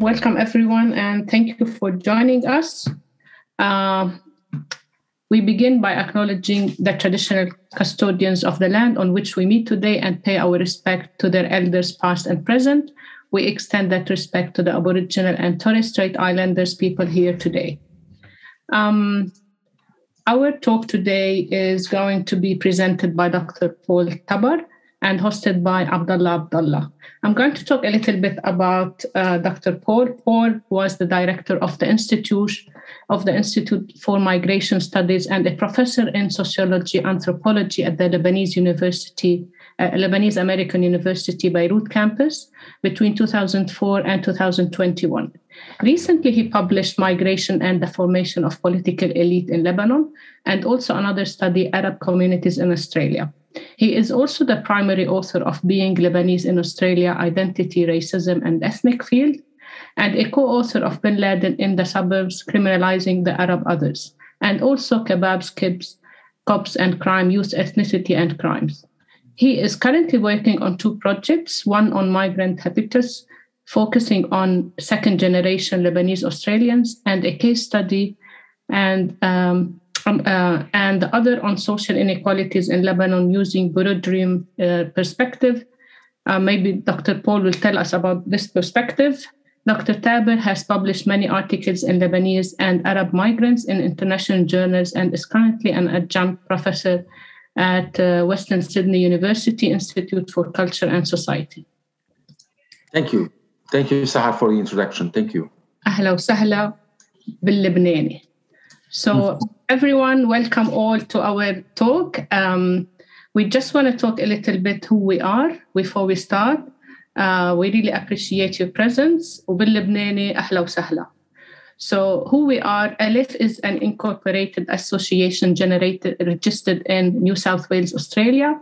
welcome everyone, and thank you for joining us. Uh, we begin by acknowledging the traditional custodians of the land on which we meet today and pay our respect to their elders, past and present. We extend that respect to the Aboriginal and Torres Strait Islanders people here today. Um, our talk today is going to be presented by Dr. Paul Tabar and hosted by Abdullah Abdullah. I'm going to talk a little bit about uh, Dr. Paul. Paul was the director of the Institute of the Institute for Migration Studies and a professor in sociology anthropology at the Lebanese University, uh, Lebanese American University Beirut campus between 2004 and 2021. Recently, he published Migration and the Formation of Political Elite in Lebanon and also another study, Arab Communities in Australia. He is also the primary author of Being Lebanese in Australia Identity, Racism, and Ethnic Field, and a co author of Bin Laden in the Suburbs Criminalizing the Arab Others, and also Kebabs, Kids, Cops, and Crime, Youth, Ethnicity, and Crimes. He is currently working on two projects one on migrant habitus, focusing on second generation Lebanese Australians, and a case study and um, from, uh, and the other on social inequalities in Lebanon using Bourdieu uh, perspective. Uh, maybe Dr. Paul will tell us about this perspective. Dr. Tabar has published many articles in Lebanese and Arab migrants in international journals and is currently an adjunct professor at uh, Western Sydney University Institute for Culture and Society. Thank you. Thank you, Sahar, for the introduction. Thank you. أهلا وسهلا باللبناني. So everyone, welcome all to our talk. Um, we just want to talk a little bit who we are before we start. Uh, we really appreciate your presence. وباللبناني أهلا وسهلا. So, who we are, ALIF is an incorporated association generated, registered in New South Wales, Australia.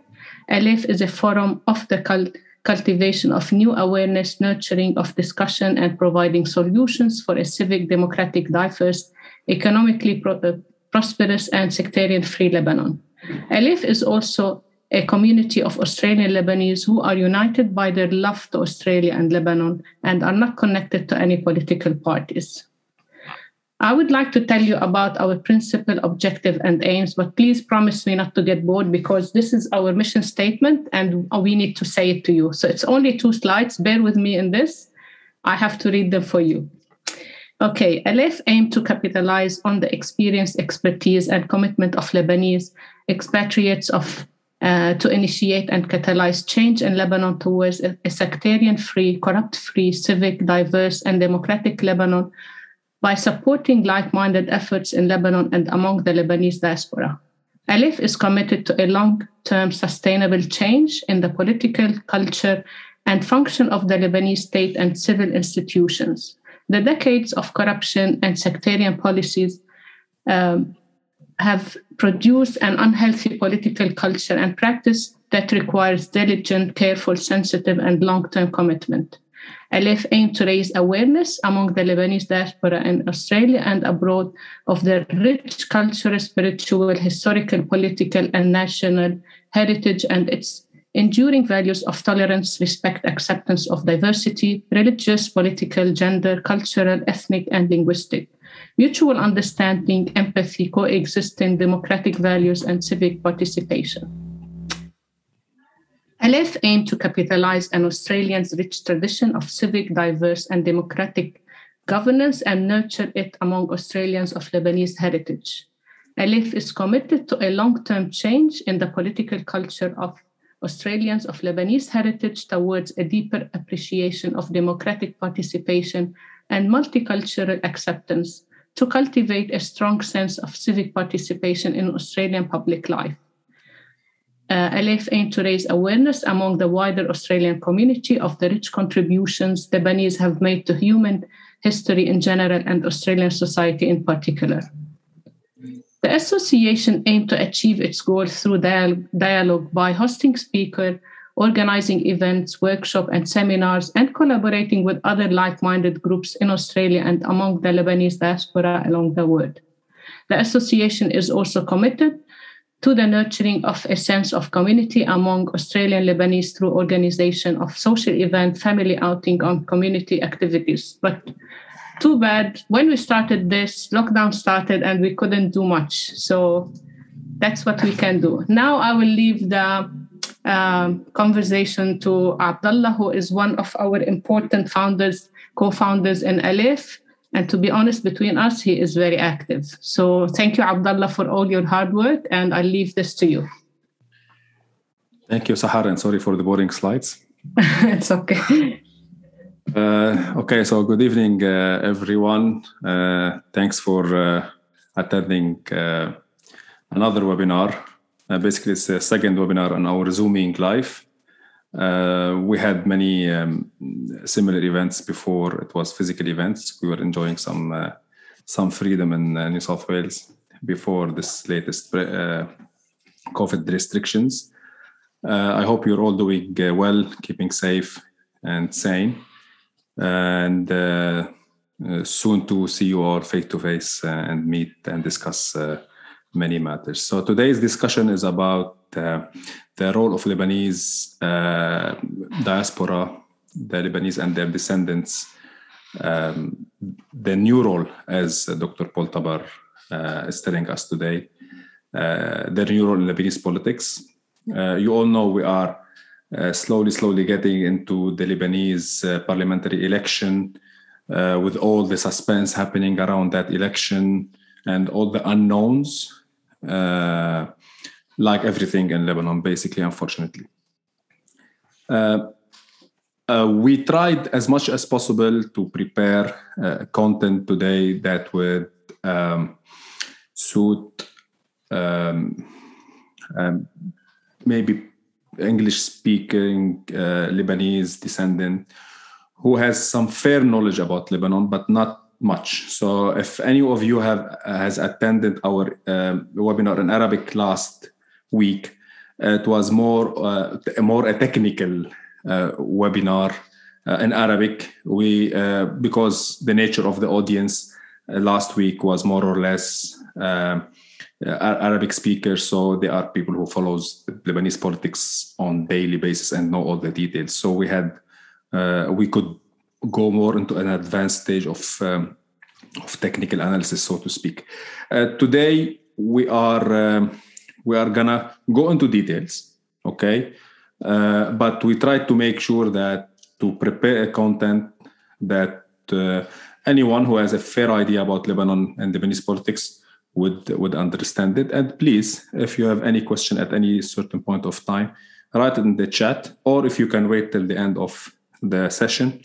ALIF is a forum of the cult, cultivation of new awareness, nurturing of discussion, and providing solutions for a civic, democratic, diverse, economically pro- uh, prosperous and sectarian free Lebanon. Alif is also a community of Australian Lebanese who are united by their love to Australia and Lebanon and are not connected to any political parties. I would like to tell you about our principal objective and aims, but please promise me not to get bored because this is our mission statement and we need to say it to you. So it's only two slides. Bear with me in this. I have to read them for you. Okay, Alif aimed to capitalize on the experience, expertise, and commitment of Lebanese expatriates of uh, to initiate and catalyze change in Lebanon towards a, a sectarian-free, corrupt-free, civic, diverse, and democratic Lebanon by supporting like-minded efforts in Lebanon and among the Lebanese diaspora. Alif is committed to a long-term sustainable change in the political culture and function of the Lebanese state and civil institutions the decades of corruption and sectarian policies um, have produced an unhealthy political culture and practice that requires diligent, careful, sensitive, and long term commitment. ALIF aimed to raise awareness among the Lebanese diaspora in Australia and abroad of their rich cultural, spiritual, historical, political, and national heritage and its enduring values of tolerance, respect, acceptance of diversity, religious, political, gender, cultural, ethnic, and linguistic, mutual understanding, empathy, coexisting democratic values, and civic participation. Alif aimed to capitalize on Australians' rich tradition of civic, diverse, and democratic governance and nurture it among Australians of Lebanese heritage. Alif is committed to a long term change in the political culture of Australians of Lebanese heritage towards a deeper appreciation of democratic participation and multicultural acceptance to cultivate a strong sense of civic participation in Australian public life. Uh, ALIF aimed to raise awareness among the wider Australian community of the rich contributions Lebanese have made to human history in general and Australian society in particular. The association aimed to achieve its goal through dialogue by hosting speakers, organizing events, workshops, and seminars, and collaborating with other like minded groups in Australia and among the Lebanese diaspora along the world. The association is also committed to the nurturing of a sense of community among Australian Lebanese through organization of social event, family outing, and community activities. But too bad when we started this, lockdown started and we couldn't do much. So that's what we can do. Now I will leave the um, conversation to Abdullah, who is one of our important founders, co-founders in Aleph. And to be honest, between us, he is very active. So thank you, Abdullah, for all your hard work, and I leave this to you. Thank you, Sahar, and sorry for the boring slides. it's okay. Uh, okay, so good evening, uh, everyone. Uh, thanks for uh, attending uh, another webinar. Uh, basically, it's the second webinar on our Zooming live. we had many um, similar events before it was physical events. We were enjoying some some freedom in New South Wales before this latest COVID restrictions. I hope you're all doing well, keeping safe and sane and uh, uh, soon to see you all face to face and meet and discuss uh, many matters. So today's discussion is about the role of Lebanese diaspora, the Lebanese and their descendants, um, the new role, as Dr. Paul Tabar is telling us today, their new role in Lebanese politics. You all know we are uh, slowly, slowly getting into the Lebanese uh, parliamentary election uh, with all the suspense happening around that election and all the unknowns, uh, like everything in Lebanon, basically, unfortunately. Uh, we tried as much as possible to prepare content today that would um, suit um, um, maybe English speaking uh, Lebanese descendant who has some fair knowledge about Lebanon, but not much. So if any of you have has attended our uh, webinar in Arabic last week, it was more uh, more a technical uh, webinar uh, in Arabic. We uh, because the nature of the audience last week was more or less. Arabic speakers, so they are people who follows Lebanese politics on daily basis and know all the details. So we had uh, we could go more into an advanced stage of um, of technical analysis, so to speak. Uh, today we are um, we are gonna go into details, okay? Uh, but we try to make sure that to prepare a content that uh, anyone who has a fair idea about Lebanon and Lebanese politics would would understand it. And please, if you have any question at any certain point of time, write it in the chat, or if you can wait till the end of the session,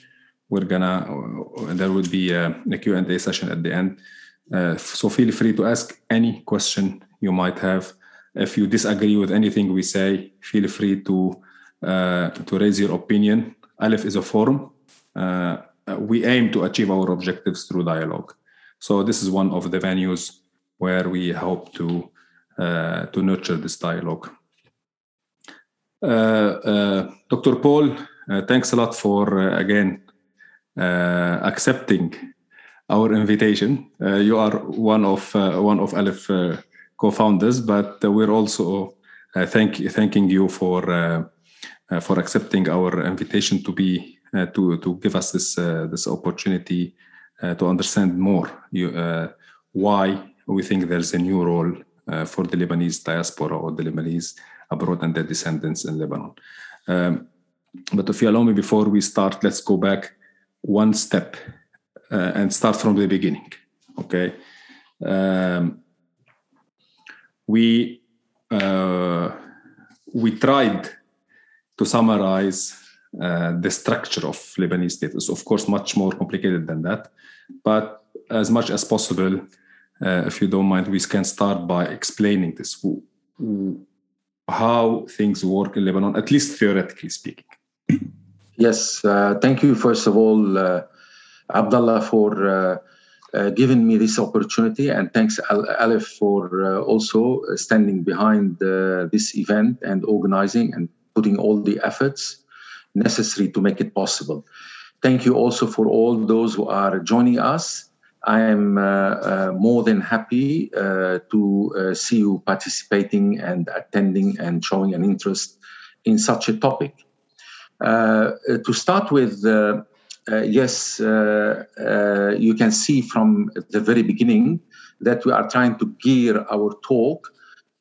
we're gonna uh, there will be a, a Q&A session at the end. Uh, so feel free to ask any question you might have. If you disagree with anything we say, feel free to uh, to raise your opinion. Aleph is a forum. Uh, we aim to achieve our objectives through dialogue. So this is one of the venues where we hope to uh, to nurture this dialogue. Uh, uh, Dr. Paul, thanks a lot for again accepting our invitation. you are one of one of Aleph co-founders, but we're also thank thanking you for for accepting our invitation to be uh, to to give us this uh, this opportunity uh, to understand more you, why we think there's a new role uh, for the Lebanese diaspora or the Lebanese abroad and their descendants in Lebanon. Um, but if you allow me, before we start, let's go back one step uh, and start from the beginning. Okay, um, we uh, we tried to summarize uh, the structure of Lebanese state. It's of course much more complicated than that, but as much as possible, uh, if you don't mind, we can start by explaining this how things work in Lebanon, at least theoretically speaking. Yes, uh, thank you, first of all, uh, Abdullah, for uh, uh giving me this opportunity, and thanks, Aleph, for uh, also standing behind this event and organizing and putting all the efforts necessary to make it possible. Thank you also for all those who are joining us I am uh, uh, more than happy uh, to see you participating and attending and showing an interest in such a topic. to start with, uh, yes, uh, uh, you can see from the very beginning that we are trying to gear our talk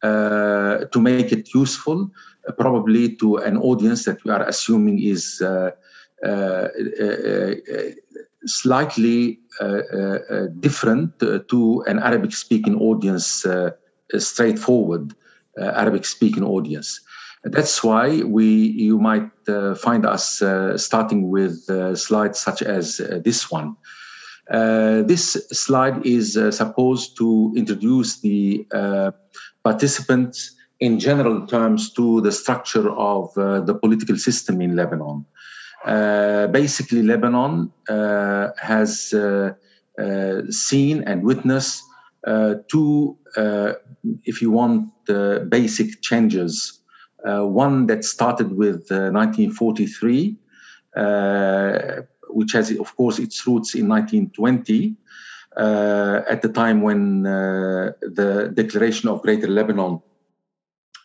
to make it useful, probably to an audience that we are assuming is slightly different to an Arabic speaking audience, straightforward Arabic speaking audience. That's why we you might uh, find us uh, starting with uh, slides such as uh, this one. Uh, this slide is uh, supposed to introduce the participants in general terms to the structure of the political system in Lebanon. Basically, Lebanon has seen and witnessed two, if you want, basic changes uh, one that started with 1943, uh, uh, which has, of course, its roots in 1920. Uh, at the time when uh, the declaration of Greater Lebanon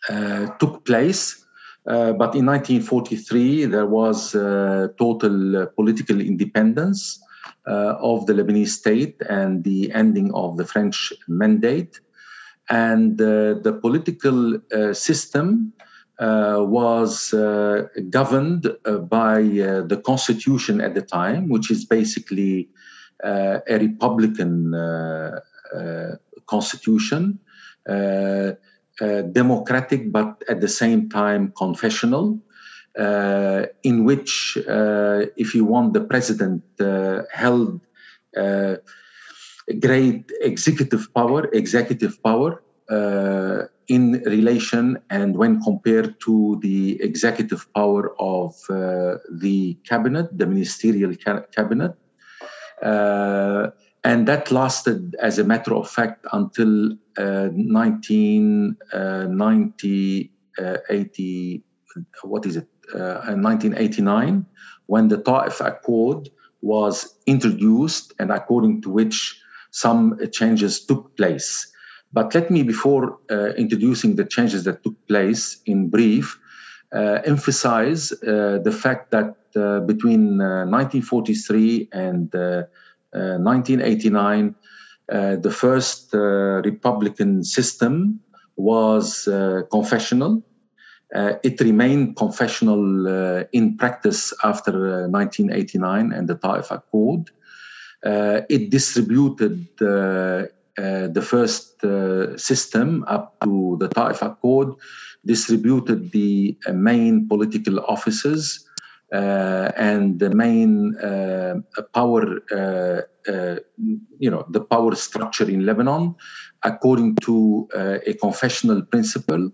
uh, took place. Uh, but in 1943, there was uh, total political independence uh, of the Lebanese state and the ending of the French mandate. And the political system uh, was uh, governed uh, by the constitution at the time, which is basically a republican constitution, democratic, but at the same time confessional. Uh, in which, uh, if you want, the president uh, held great executive power, executive power, in relation and when compared to the executive power of uh, the cabinet, the ministerial ca- cabinet. Uh, and that lasted, as a matter of fact, until uh, 1990, uh, 80, what is it, 1989, uh, when the Ta'if Accord was introduced and according to which some changes took place. But let me, before uh, introducing the changes that took place in brief, uh, emphasize uh, the fact that uh, between 1943 uh, and 1989, uh, the first Republican system was confessional. it remained confessional in practice after 1989 and the Taif Accord. it distributed uh, the first uh, system up to the Taif Accord distributed the uh, main political offices uh, and the main uh, power, you know, the power structure in Lebanon according to a confessional principle,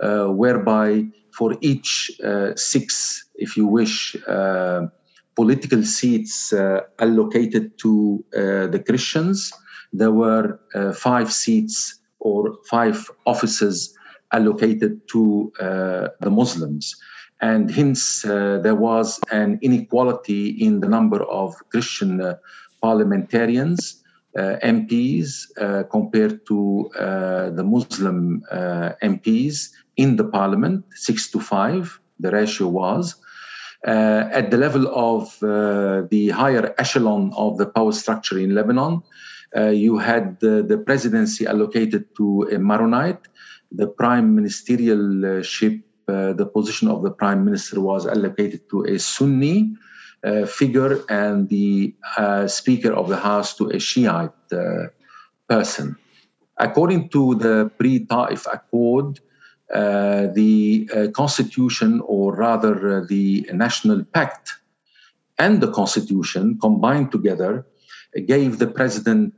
whereby for each six, if you wish, political seats allocated to the Christians, there were uh, five seats or five offices allocated to uh, the Muslims. And hence, uh, there was an inequality in the number of Christian uh, parliamentarians, uh, MPs, uh, compared to the Muslim MPs in the parliament, six to five, the ratio was. at the level of the higher echelon of the power structure in Lebanon, uh, you had the, presidency allocated to a Maronite. The prime ministerialship, uh, the position of the prime minister was allocated to a Sunni uh, figure, and the uh, speaker of the house to a Shiite uh, person. According to the pre Taif Accord, uh, the constitution, or rather the national pact, and the constitution combined together gave the president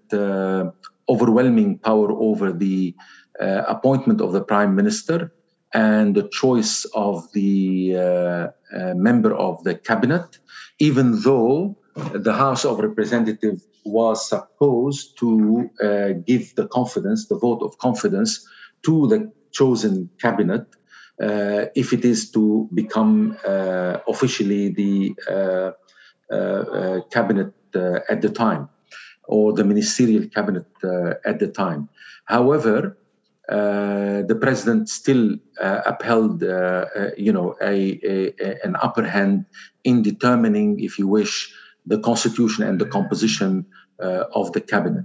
overwhelming power over the appointment of the prime minister and the choice of the uh, member of the cabinet, even though the House of Representatives was supposed to uh, give the confidence, the vote of confidence, to the chosen cabinet uh, if it is to become uh, officially the cabinet uh, at the time. or the ministerial cabinet at the time. However, uh, the president still uh, upheld, uh, you know, a, a, an upper hand in determining, if you wish, the constitution and the composition of the cabinet.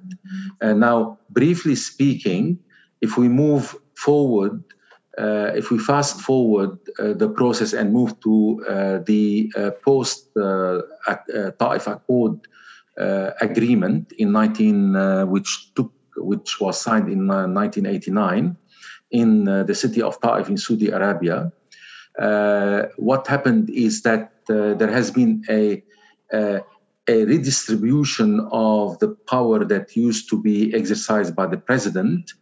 Now, briefly speaking, if we move forward, uh, if we fast forward uh, the process and move to uh, the post Taif Accord agreement in 19, which took which was signed in 1989 uh, in uh, the city of Ta'if in Saudi Arabia. Uh, what happened is that there has been a, a a redistribution of the power that used to be exercised by the president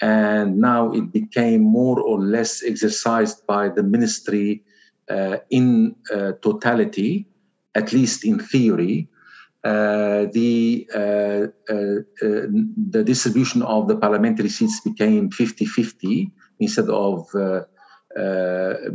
and now it became more or less exercised by the ministry uh, in uh, totality at least in theory uh, the uh, uh, the distribution of the parliamentary seats became 50-50 instead of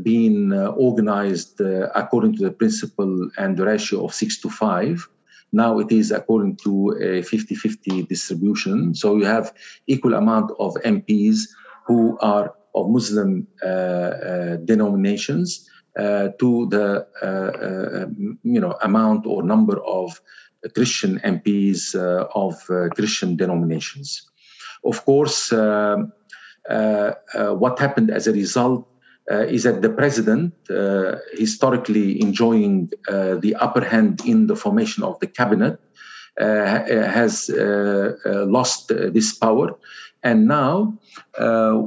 being organized according to the principle and the ratio of six to five. Now it is according to a 50-50 distribution. So you have equal amount of MPs who are of Muslim uh, uh, denominations uh, to the you know amount or number of Christian MPs uh, of uh, Christian denominations. Of course, uh, uh, uh what happened as a result uh, is that the president, historically enjoying the upper hand in the formation of the cabinet, has lost this power and now uh,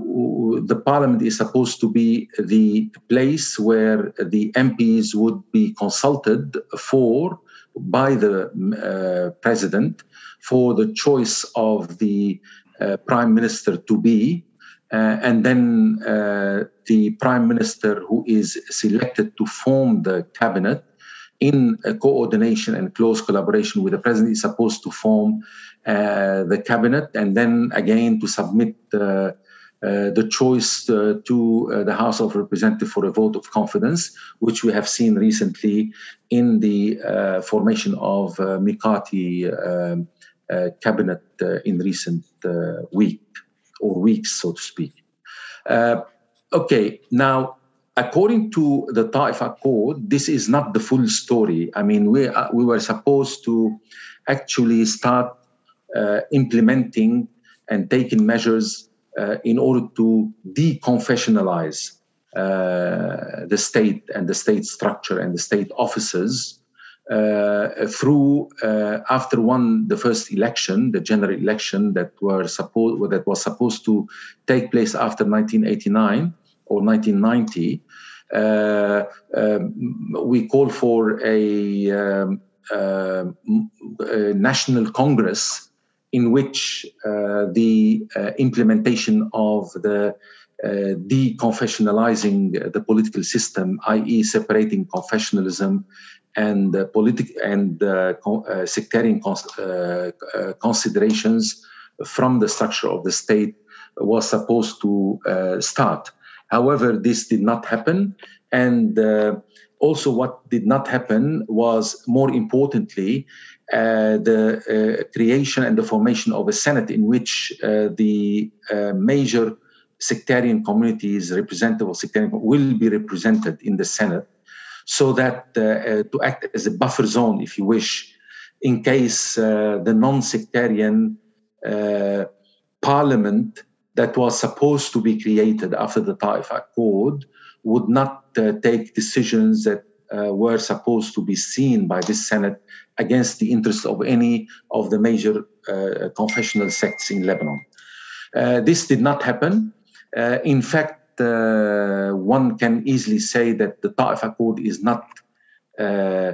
the parliament is supposed to be the place where the MPs would be consulted for by the uh, president for the choice of the uh, prime minister to be. Uh, and then the prime minister who is selected to form the cabinet in coordination and close collaboration with the president is supposed to form uh, the cabinet and then again to submit uh, uh, the choice uh, to uh, the House of Representatives for a vote of confidence, which we have seen recently in the formation of Mikati um, cabinet in recent week or weeks, so to speak. okay, now according to the Taif Accord, this is not the full story. I mean, we, uh, we were supposed to actually start uh, implementing and taking measures uh, in order to deconfessionalize uh, the state and the state structure and the state offices uh, through uh, after one the first election, the general election that were that was supposed to take place after 1989 or 1990. Uh, um, we call for a, um, uh, a national congress in which uh, the uh, implementation of the uh, deconfessionalizing the political system, i.e., separating confessionalism and uh, politic and uh, uh, sectarian cons- considerations from the structure of the state, was supposed to start. However, this did not happen, and also what did not happen was, more importantly, uh, the uh, creation and the formation of a Senate in which uh, the major sectarian communities, representative of sectarian, will be represented in the Senate, so that to act as a buffer zone, if you wish, in case the non-sectarian parliament that was supposed to be created after the Taif Accord would not uh, take decisions that uh, were supposed to be seen by this Senate against the interests of any of the major uh, confessional sects in Lebanon. Uh, this did not happen. Uh, in fact, uh, one can easily say that the Ta'if Accord is not uh,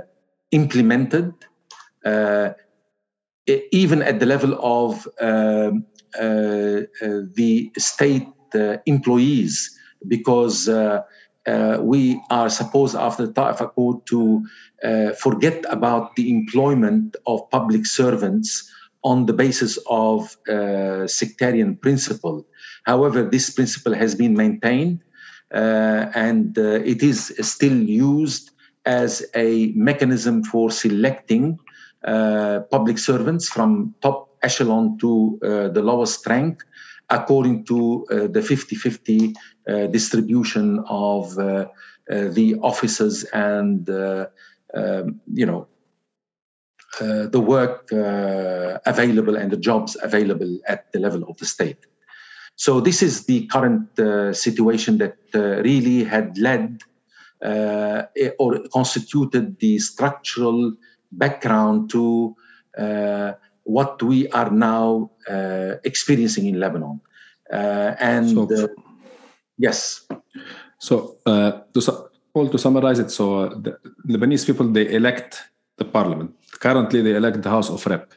implemented, uh, even at the level of um, the state employees, because uh, we are supposed after the Ta'if Accord to uh, forget about the employment of public servants on the basis of uh, sectarian principle. However, this principle has been maintained uh, and uh, it is still used as a mechanism for selecting uh, public servants from top echelon to the lowest rank, according to uh, the 50 50 uh, distribution of uh, the offices and, um, you know, the work available and the jobs available at the level of the state. So, this is the current situation that really had led or constituted the structural background to uh, what we are now uh, experiencing in Lebanon. Uh, and so, uh, yes. So, uh, to, su- Paul, to summarize it, so the Lebanese people they elect the parliament. Currently, they elect the House of Rep,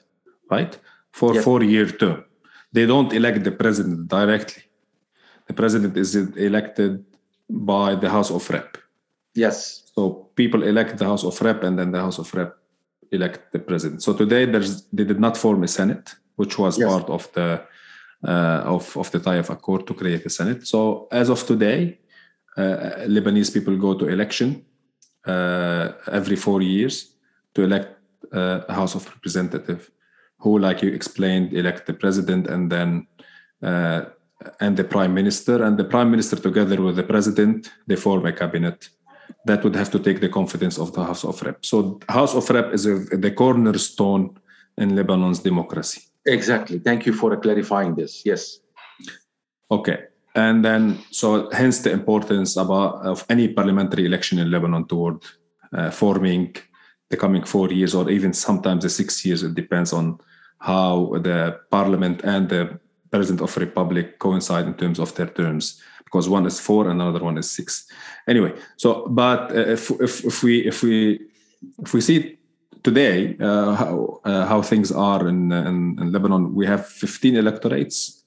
right, for yes. four-year term. They don't elect the president directly. The president is elected by the House of Rep. Yes. So people elect the House of Rep, and then the House of Rep elect the president. So today there's they did not form a senate, which was yes. part of the uh, of of the Taif Accord to create a senate. So as of today, uh, Lebanese people go to election uh, every four years to elect uh, a House of Representative, who, like you explained, elect the president and then. Uh, and the prime minister and the prime minister together with the president they form a cabinet that would have to take the confidence of the House of Rep. So House of Rep is a, the cornerstone in Lebanon's democracy. Exactly. Thank you for clarifying this. Yes. Okay. And then, so hence the importance about, of any parliamentary election in Lebanon toward uh, forming the coming four years or even sometimes the six years. It depends on how the parliament and the president of the republic coincide in terms of their terms because one is four and another one is six. Anyway, so but uh, if, if, if we if we if we see today uh, how uh, how things are in, in, in Lebanon, we have 15 electorates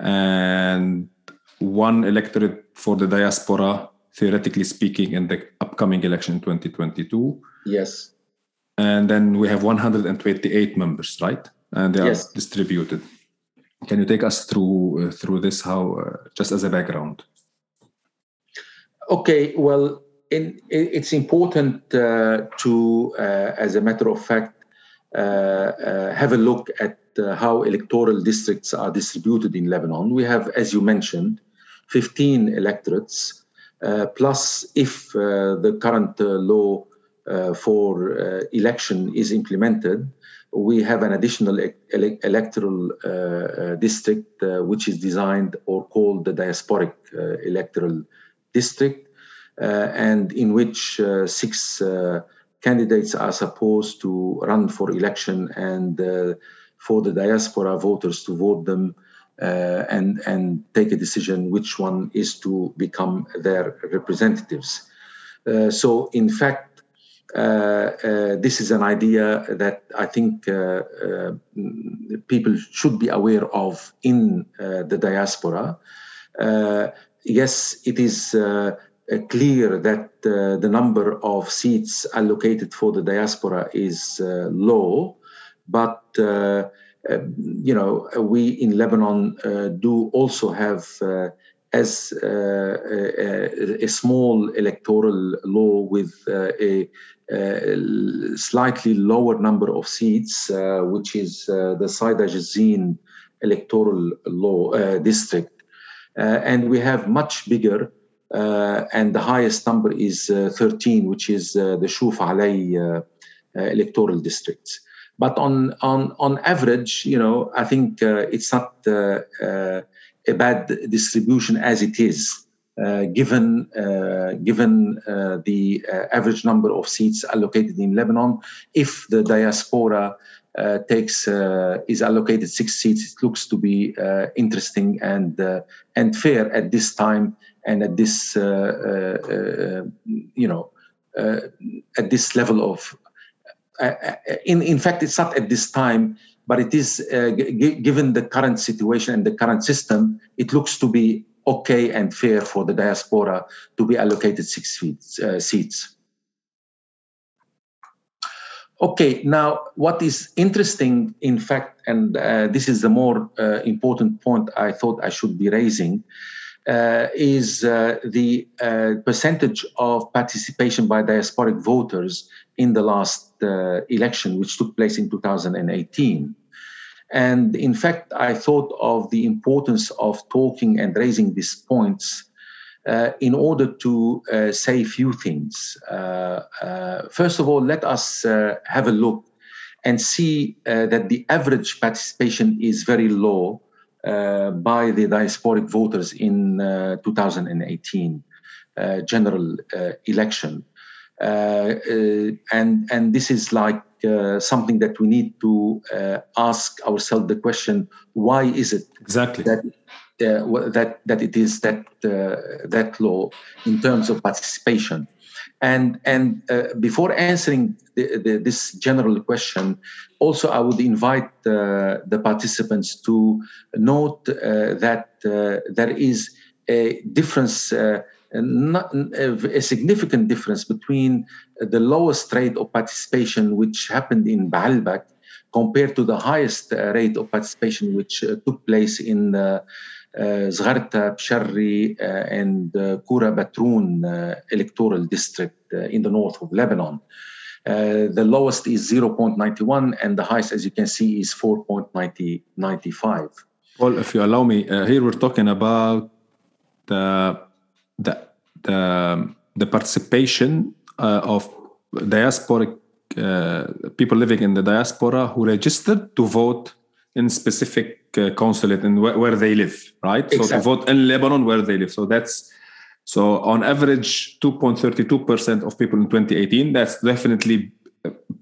and one electorate for the diaspora, theoretically speaking, in the upcoming election in 2022. Yes. And then we have 128 members, right? And they are distributed. Can you take us through uh, through this? How uh, just as a background? Okay, well, in, it's important uh, to, uh, as a matter of fact, uh, uh, have a look at how electoral districts are distributed in Lebanon. We have, as you mentioned, 15 electorates, plus if the current law for election is implemented, we have an additional ele- electoral uh, uh, district uh, which is designed or called the diasporic uh, electoral district, uh, and in which uh, six candidates are supposed to run for election and for the diaspora voters to vote them and and take a decision which one is to become their representatives. so, in fact, Uh, uh, this is an idea that I think uh, uh people should be aware of in the diaspora. yes, it is clear that the number of seats allocated for the diaspora is low, but uh, you know, we in Lebanon uh, do also have uh, as a, a, small electoral law with uh, a, uh, slightly lower number of seats, uh, which is uh, the Saida Jazin electoral law uh, district. Uh, and we have much bigger, and the highest number is 13, which is the Shuf Alay electoral districts. But on, on, on average, you know, I think it's not a bad distribution as it is. Uh, given uh, given uh, the uh, average number of seats allocated in Lebanon. If the diaspora uh, takes uh, is allocated six seats, it looks to be interesting and and fair at this time and at this you know at this level of in in fact it's not at this time but it is uh, g- given the current situation and the current system it looks to be okay and fair for the diaspora to be allocated six feet, uh, seats. Okay, now what is interesting, in fact, and uh, this is the more uh, important point I thought I should be raising, uh, is uh, the uh, percentage of participation by diasporic voters in the last uh, election, which took place in 2018. And in fact, I thought of the importance of talking and raising these points uh, in order to uh, say a few things. first of all, let us have a look and see that the average participation is very low uh, by the diasporic voters in uh, 2018 uh, general election. and and this is like something that we need to ask ourselves the question: Why is it exactly that uh, that that it is that uh, that law in terms of participation. And and uh, before answering the, the, this general question, also I would invite uh, the participants to note uh, that uh, there is a difference, uh, not, a significant difference between the lowest rate of participation which happened in Baalbek compared to the highest uh, rate of participation which uh, took place in the Zgharta, Bsharri, and Kura Batroun electoral district in the north of Lebanon. Uh, the lowest is 0.91 and the highest, as you can see, is 4.95. Well, if you allow me, uh, here we're talking about the the the, the participation uh, of diasporic uh, people living in the diaspora who registered to vote in specific uh, consulate and wh- where they live, right? Exactly. So to vote in Lebanon where they live. So that's so on average, 2.32% of people in 2018. That's definitely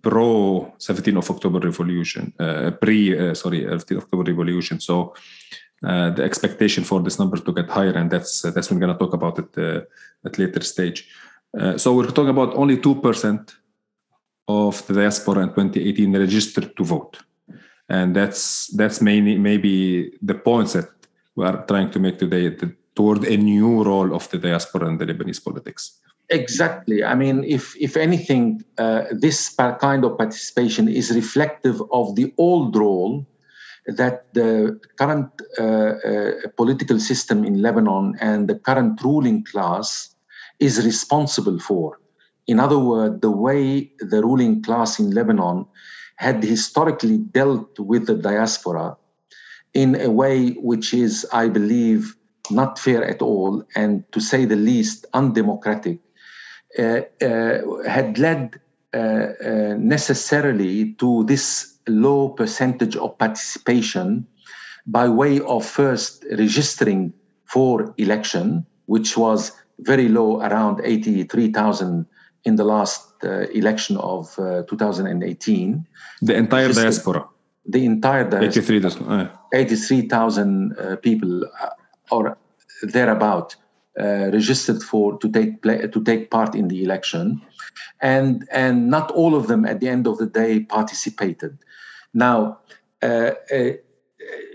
pro 17 of October revolution, uh, pre uh, sorry 17 October revolution. So uh, the expectation for this number to get higher, and that's uh, that's we're going to talk about it uh, at later stage. Uh, so we're talking about only two percent of the diaspora in 2018 registered to vote, and that's that's mainly maybe the points that we are trying to make today. The, toward a new role of the diaspora in the Lebanese politics. Exactly. I mean, if if anything, uh, this kind of participation is reflective of the old role that the current uh, uh, political system in Lebanon and the current ruling class is responsible for. In other words, the way the ruling class in Lebanon had historically dealt with the diaspora in a way which is, I believe, not fair at all, and to say the least, undemocratic, uh, uh, had led uh, uh, necessarily to this low percentage of participation by way of first registering for election, which was very low, around 83,000 in the last uh, election of uh, 2018. The entire diaspora. The entire diaspora. 83,000 83, people or thereabout uh, registered for to take play, to take part in the election, and and not all of them at the end of the day participated. Now. Uh, uh,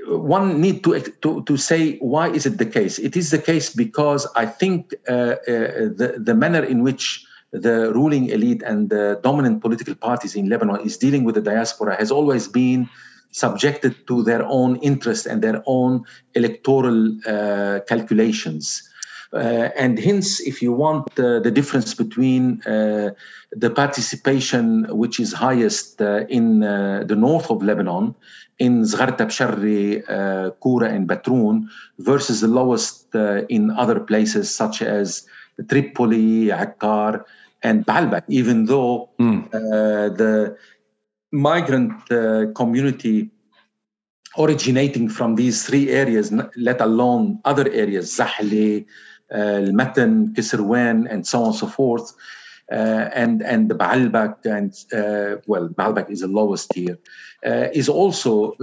one need to, to to say why is it the case? It is the case because I think uh, the the manner in which the ruling elite and the dominant political parties in Lebanon is dealing with the diaspora has always been subjected to their own interest and their own electoral uh, calculations. Uh, and hence, if you want uh, the difference between uh, the participation, which is highest uh, in uh, the north of Lebanon, in Zgharta, Bsharri, Kura, and Batroun, versus the lowest in other places such as Tripoli, Akkar, and Baalbek, even though mm. the migrant uh, community originating from these three areas, let alone other areas, Zahli, uh, Al-Matan, and so on and so forth, uh, and and the Baalbek, and uh, well, Baalbek is the lowest tier uh, is also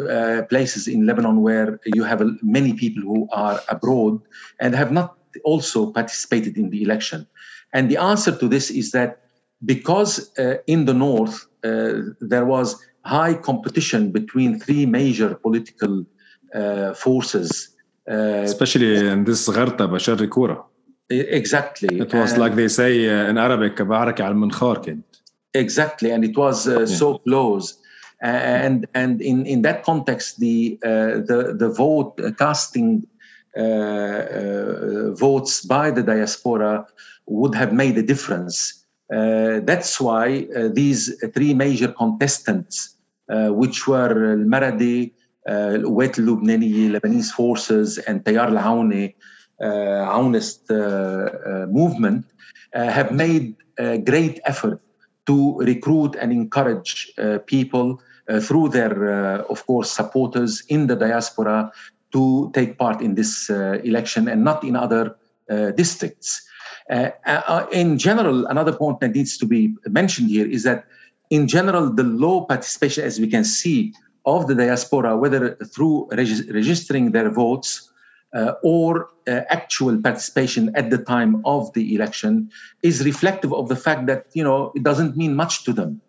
places in Lebanon where you have many people who are abroad and have not also participated in the election. And the answer to this is that because uh, in the north uh, there was high competition between three major political uh, forces. Uh, Especially in this Gharta, Bsharri Kura. Exactly. It was and like they say uh, in Arabic, Exactly, and it was uh, yeah. so close. And and in, in that context, the uh, the the vote uh, casting votes by the diaspora would have made a difference. that's why these three major contestants, which were Marada, القوات اللبنانيه Lebanese Forces اند تيار العوني Aounist Movement have made a great effort to recruit and encourage people through their, uh, of course, supporters in the diaspora to take part in this election and not in other districts. Uh, uh, uh, in general, another point that needs to be mentioned here is that, in general, the low participation, as we can see of the diaspora, whether through reg- registering their votes uh, or uh, actual participation at the time of the election, is reflective of the fact that you know it doesn't mean much to them.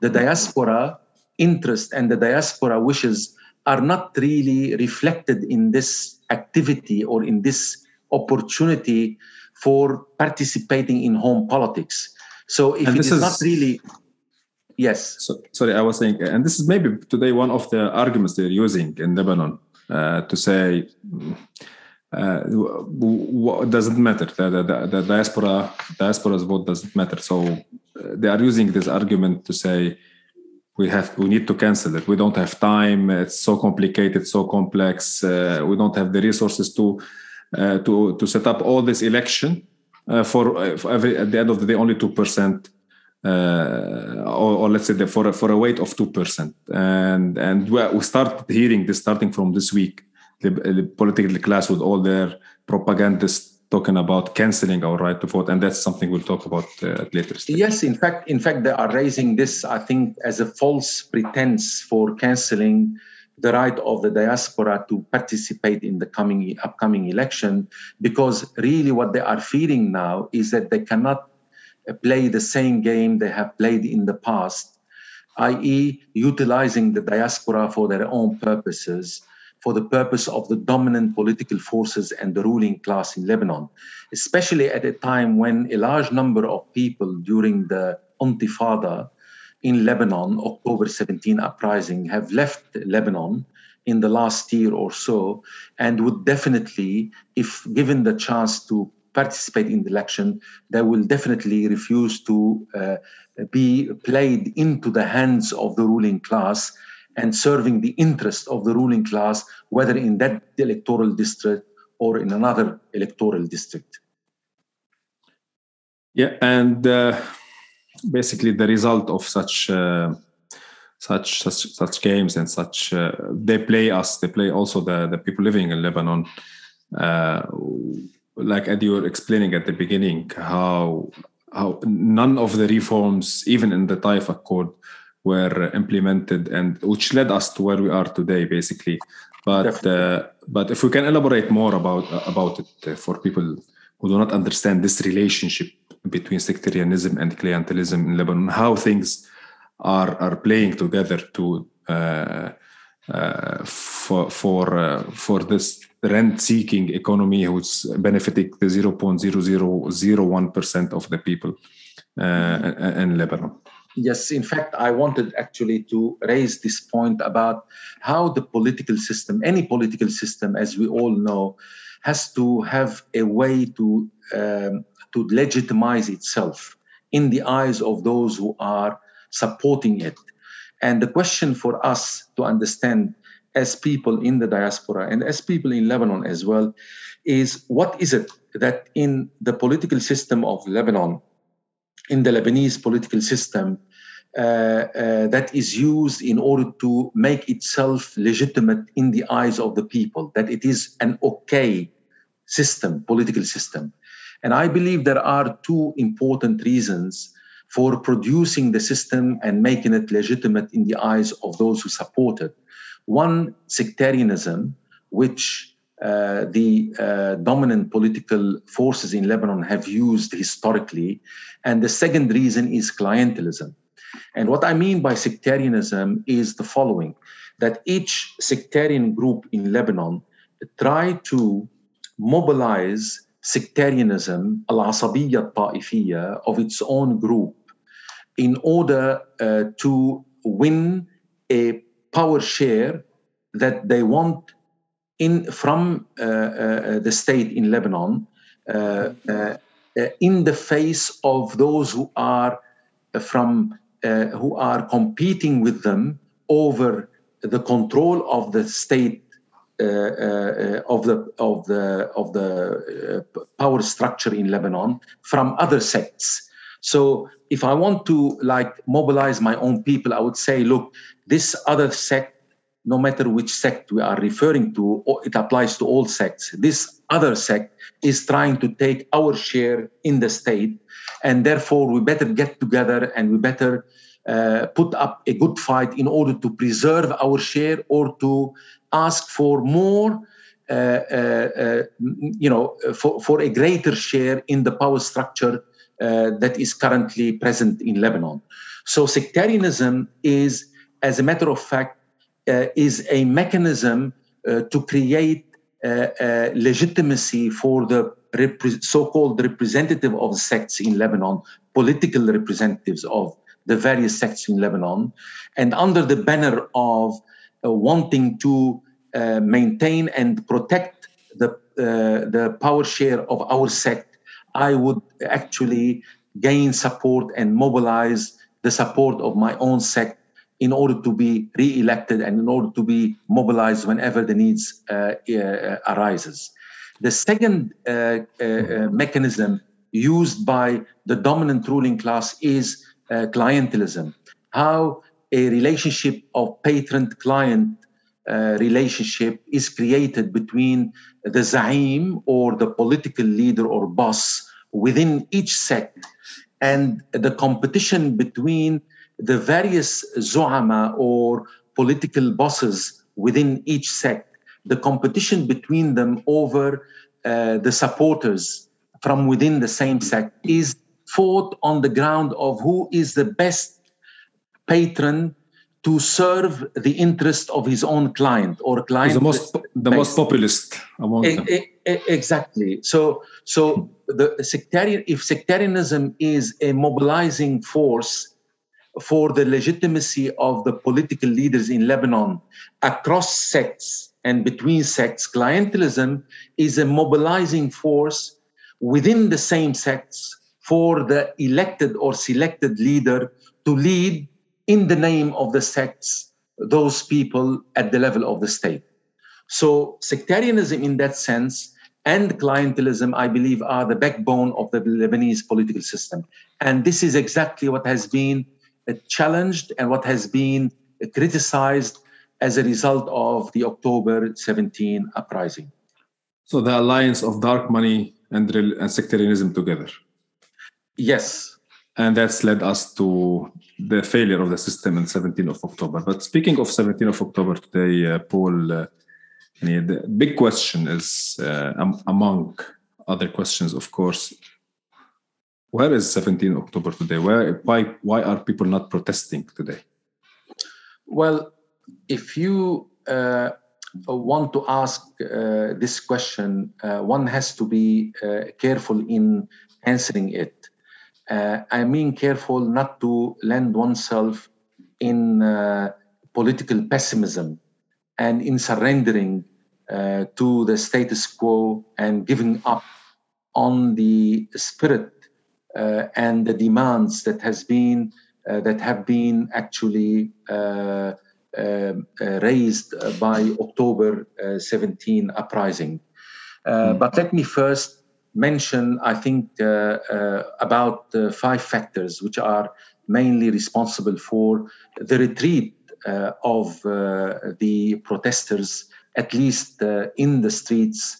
The diaspora interest and the diaspora wishes are not really reflected in this activity or in this opportunity for participating in home politics. So if it is, is, not really Yes. So, sorry, I was saying, and this is maybe today one of the arguments they're using in Lebanon uh, to say uh, what doesn't matter. The, the, the, diaspora diaspora's vote doesn't matter. So uh, they are using this argument to say we have we need to cancel it. We don't have time. It's so complicated, so complex. Uh, we don't have the resources to uh, to to set up all this election. Uh, for, for every, at the end of the day, only two percent or, or, let's say the, for a, for a weight of two percent, and and we start hearing this starting from this week. The, the, political class with all their propagandists talking about canceling our right to vote, and that's something we'll talk about uh, at later stage. Yes, in fact, in fact, they are raising this, I think, as a false pretense for canceling the right of the diaspora to participate in the coming upcoming election, because really what they are feeling now is that they cannot play the same game they have played in the past, i.e., utilizing the diaspora for their own purposes, for the purpose of the dominant political forces and the ruling class in Lebanon, especially at a time when a large number of people during the Intifada in Lebanon, October 17 uprising, have left Lebanon in the last year or so and would definitely, if given the chance to participate in the election, they will definitely refuse to uh, be played into the hands of the ruling class and serving the interest of the ruling class, whether in that electoral district or in another electoral district. Yeah, and uh, basically the result of such. Uh, such such such games and such uh, they play us they play also the the people living in lebanon uh, like Ed, you were explaining at the beginning how how none of the reforms, even in the Taif Accord, were implemented, and which led us to where we are today, basically. But uh, but if we can elaborate more about about it uh, for people who do not understand this relationship between sectarianism and clientelism in Lebanon, how things are are playing together to uh, uh for for uh, for this rent-seeking economy who's benefiting the 0.0001% of the people uh, in Lebanon. Yes, in fact, I wanted actually to raise this point about how the political system, any political system, as we all know, has to have a way to um, to legitimize itself in the eyes of those who are supporting it. And the question for us to understand as people in the diaspora and as people in Lebanon as well is what is it that in the political system of Lebanon, in the Lebanese political system, uh, uh, that is used in order to make itself legitimate in the eyes of the people, that it is an okay system, political system. And I believe there are two important reasons for producing the system and making it legitimate in the eyes of those who support it. One, sectarianism, which uh, the uh, dominant political forces in Lebanon have used historically. And the second reason is clientelism. And what I mean by sectarianism is the following that each sectarian group in Lebanon try to mobilize sectarianism, al-asabiyya ta'ifiyya, of its own group in order uh, to win a power share that they want in from uh, uh, uh, the state in Lebanon in the face of those who are from who are competing with them over the control of the state uh, uh, of the of the of the uh, power structure in Lebanon from other sects. So if I want to like mobilize my own people, I would say, look, this other sect, no matter which sect we are referring to, it applies to all sects. This other sect is trying to take our share in the state, and therefore we better get together and we better uh, put up a good fight in order to preserve our share or to ask for more uh, uh, uh, you know for, for a greater share in the power structure that is currently present in lebanon. So sectarianism is as a matter of fact is a mechanism to create legitimacy for the so-called representative of sects in lebanon political representatives of the various sects in lebanon and under the banner of uh, wanting to uh, maintain and protect the uh, the power share of our sect, I would actually gain support and mobilize the support of my own sect in order to be re-elected and in order to be mobilized whenever the needs uh, uh, arises. The second uh, mechanism used by the dominant ruling class is clientelism. How a relationship of patron-client uh, relationship is created between the zaim or the political leader or boss within each sect and the competition between the various zu'ama or political bosses within each sect, the competition between them over uh, the supporters from within the same sect is fought on the ground of who is the best patron to serve the interest of his own client or client the most the most populist among e- them. E- exactly. So so the sectarian if sectarianism is a mobilizing force for the legitimacy of the political leaders in lebanon across sects and between sects clientelism is a mobilizing force within the same sects for the elected or selected leader to lead in the name of the sects those people at the level of the state. So, sectarianism in that sense and clientelism, I believe, are the backbone of the Lebanese political system. And this is exactly what has been challenged and what has been criticized as a result of the October 17 uprising. So, the alliance of dark money and, and sectarianism together. Yes, and that's led us to the failure of the system on 17th of October. But speaking of 17th of October today, uh, Paul, uh, the big question is uh, among other questions, of course, where is 17 October today? Where, why, why are people not protesting today? Well, if you uh, want to ask uh, this question, uh, one has to be careful in answering it uh, I mean careful not to land oneself in uh, political pessimism and in surrendering uh, to the status quo and giving up on the spirit uh, and the demands that has been uh, that have been actually uh, raised by October 17 uprising. Mm. But let me first mention, I think, uh, uh, about five factors which are mainly responsible for the retreat uh, of the protesters, at least in the streets,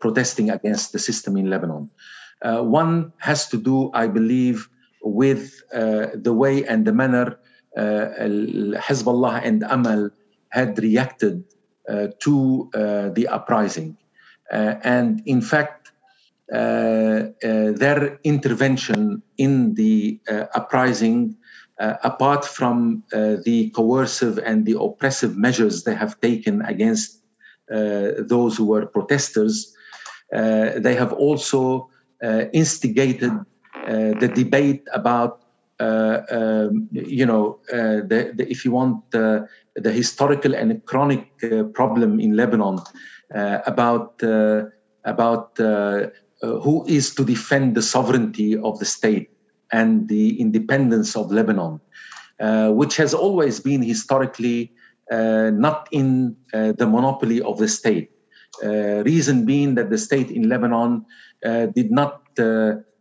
protesting against the system in Lebanon. one has to do, I believe, with the way and the manner Hezbollah and Amal had reacted uh, to uh, the uprising. Uh, and in fact, uh, uh, their intervention in the uprising, Uh, apart from uh, the coercive and the oppressive measures they have taken against uh, those who were protesters, they have also instigated the debate about um, you know, the, the, if you want the historical and chronic problem in Lebanon about about who is to defend the sovereignty of the state and the independence of Lebanon, uh, which has always been historically uh, not in uh, the monopoly of the state. reason being that the state in Lebanon did not,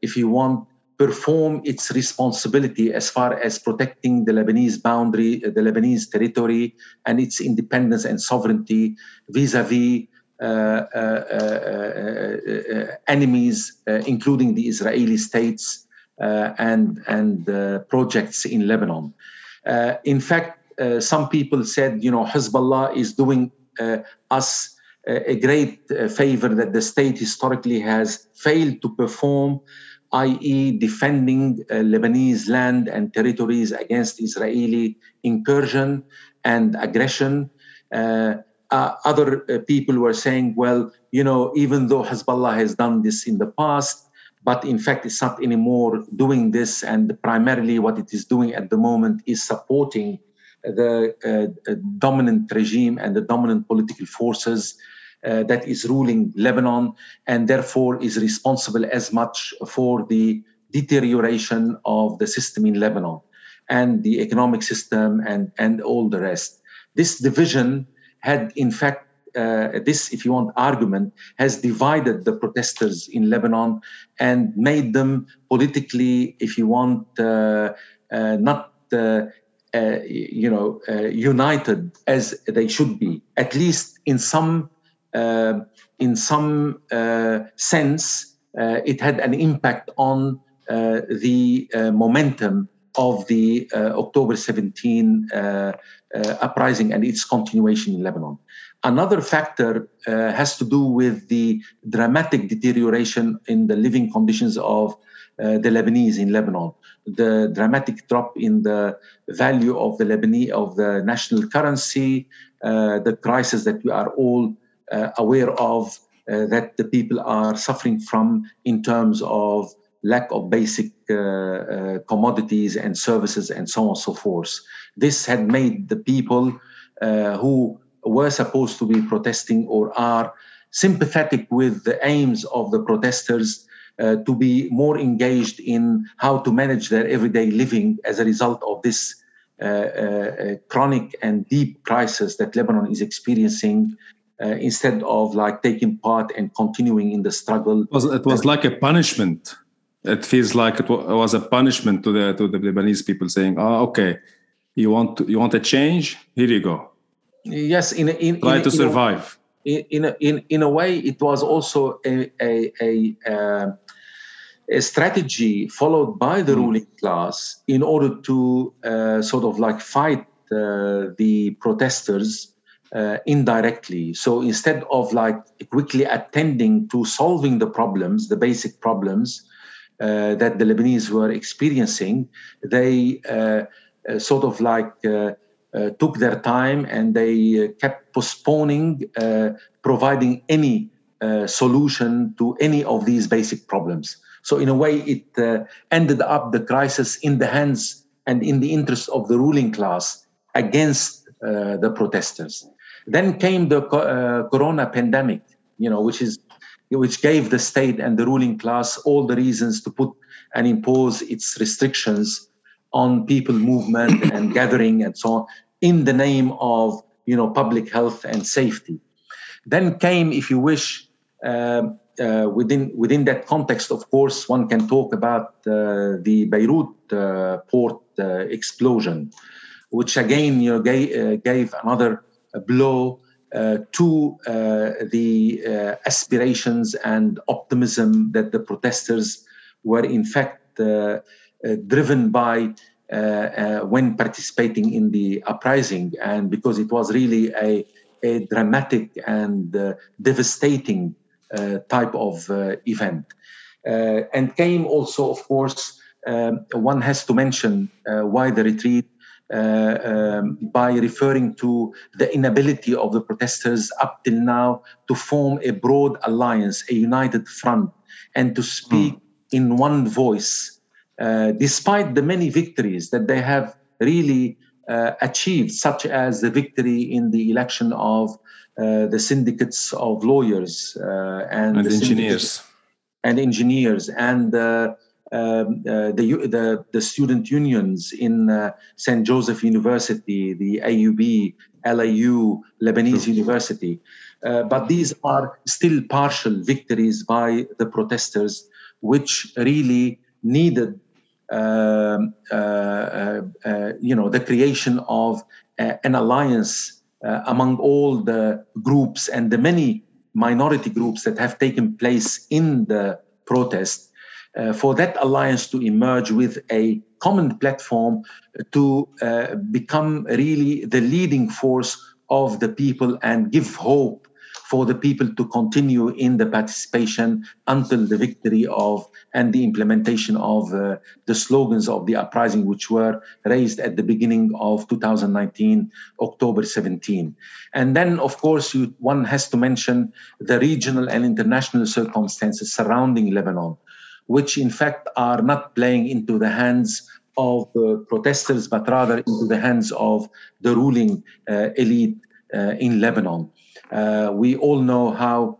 if you want, perform its responsibility as far as protecting the Lebanese boundary, the Lebanese territory, and its independence and sovereignty vis-a-vis uh, uh, uh, enemies, including the Israeli states and and projects in Lebanon. in fact, some people said, you know, Hezbollah is doing us a great favor that the state historically has failed to perform i.e., defending uh, Lebanese land and territories against Israeli incursion and aggression. Uh, uh, other uh, people were saying, well, you know, even though Hezbollah has done this in the past, but in fact, it's not anymore doing this. And primarily, what it is doing at the moment is supporting the uh, dominant regime and the dominant political forces uh, that is ruling Lebanon and therefore is responsible as much for the deterioration of the system in Lebanon and the economic system and, and all the rest. This division had, in fact, uh, this, if you want, argument has divided the protesters in Lebanon and made them politically, if you want, uh, uh, not. Uh, uh, you know, united as they should be, at least in some in some sense, it had an impact on the momentum of the October 17 uprising and its continuation in Lebanon. Another factor uh, has to do with the dramatic deterioration in the living conditions of uh, the Lebanese in Lebanon. The dramatic drop in the value of the Lebanese of the national currency, uh, the crisis that we are all uh, aware of uh, that the people are suffering from in terms of lack of basic uh, commodities and services and so on and so forth. This had made the people who were supposed to be protesting or are sympathetic with the aims of the protesters uh, to be more engaged in how to manage their everyday living as a result of this uh, uh, chronic and deep crisis that Lebanon is experiencing uh, instead of like taking part and continuing in the struggle. It was, it was like a punishment. It feels like it was a punishment to the to the Lebanese people, saying, "Oh, okay, you want to, you want a change? Here you go." Yes, in in try in, to survive. In in a, in, in a way, it was also a a, a, uh, a strategy followed by the mm. ruling class in order to uh, sort of like fight uh, the protesters uh, indirectly. So instead of like quickly attending to solving the problems, the basic problems that the Lebanese were experiencing, they uh, uh sort of like uh, uh, took their time and they kept postponing providing any solution to any of these basic problems. So in a way, it ended up the crisis in the hands and in the interest of the ruling class against the protesters. Then came the uh, corona pandemic, you know, which is which gave the state and the ruling class all the reasons to put and impose its restrictions on people movement and gathering and so on in the name of you know public health and safety. Then came if you wish uh, uh, within within that context of course one can talk about uh, the beirut uh, port uh, explosion which again you know gave, uh, gave another blow Uh, to uh, the uh, aspirations and optimism that the protesters were in fact uh, uh, driven by when participating in the uprising, and because it was really a, a dramatic and devastating type of event. and came also, of course, um, one has to mention why the retreat uh, um, by referring to the inability of the protesters up till now to form a broad alliance, a united front, and to speak mm. in one voice uh, despite the many victories that they have really uh, achieved, such as the victory in the election of uh, the syndicates of lawyers uh, and, and engineers and engineers and um, uh, the, the, the student unions in uh, St. Joseph University, the AUB, LAU, Lebanese True. University. Uh, but these are still partial victories by the protesters, which really needed, um, uh, uh, uh, you know, the creation of an alliance among all the groups and the many minority groups that have taken place in the protest uh, for that alliance to emerge with a common platform to uh, become really the leading force of the people and give hope for the people to continue in the participation until the victory of and the implementation of uh, the slogans of the uprising, which were raised at the beginning of 2019, October 17. And then, of course, you, one has to mention the regional and international circumstances surrounding Lebanon, which in fact are not playing into the hands of the protesters, but rather into the hands of the ruling uh, elite uh, in Lebanon. Uh, we all know how.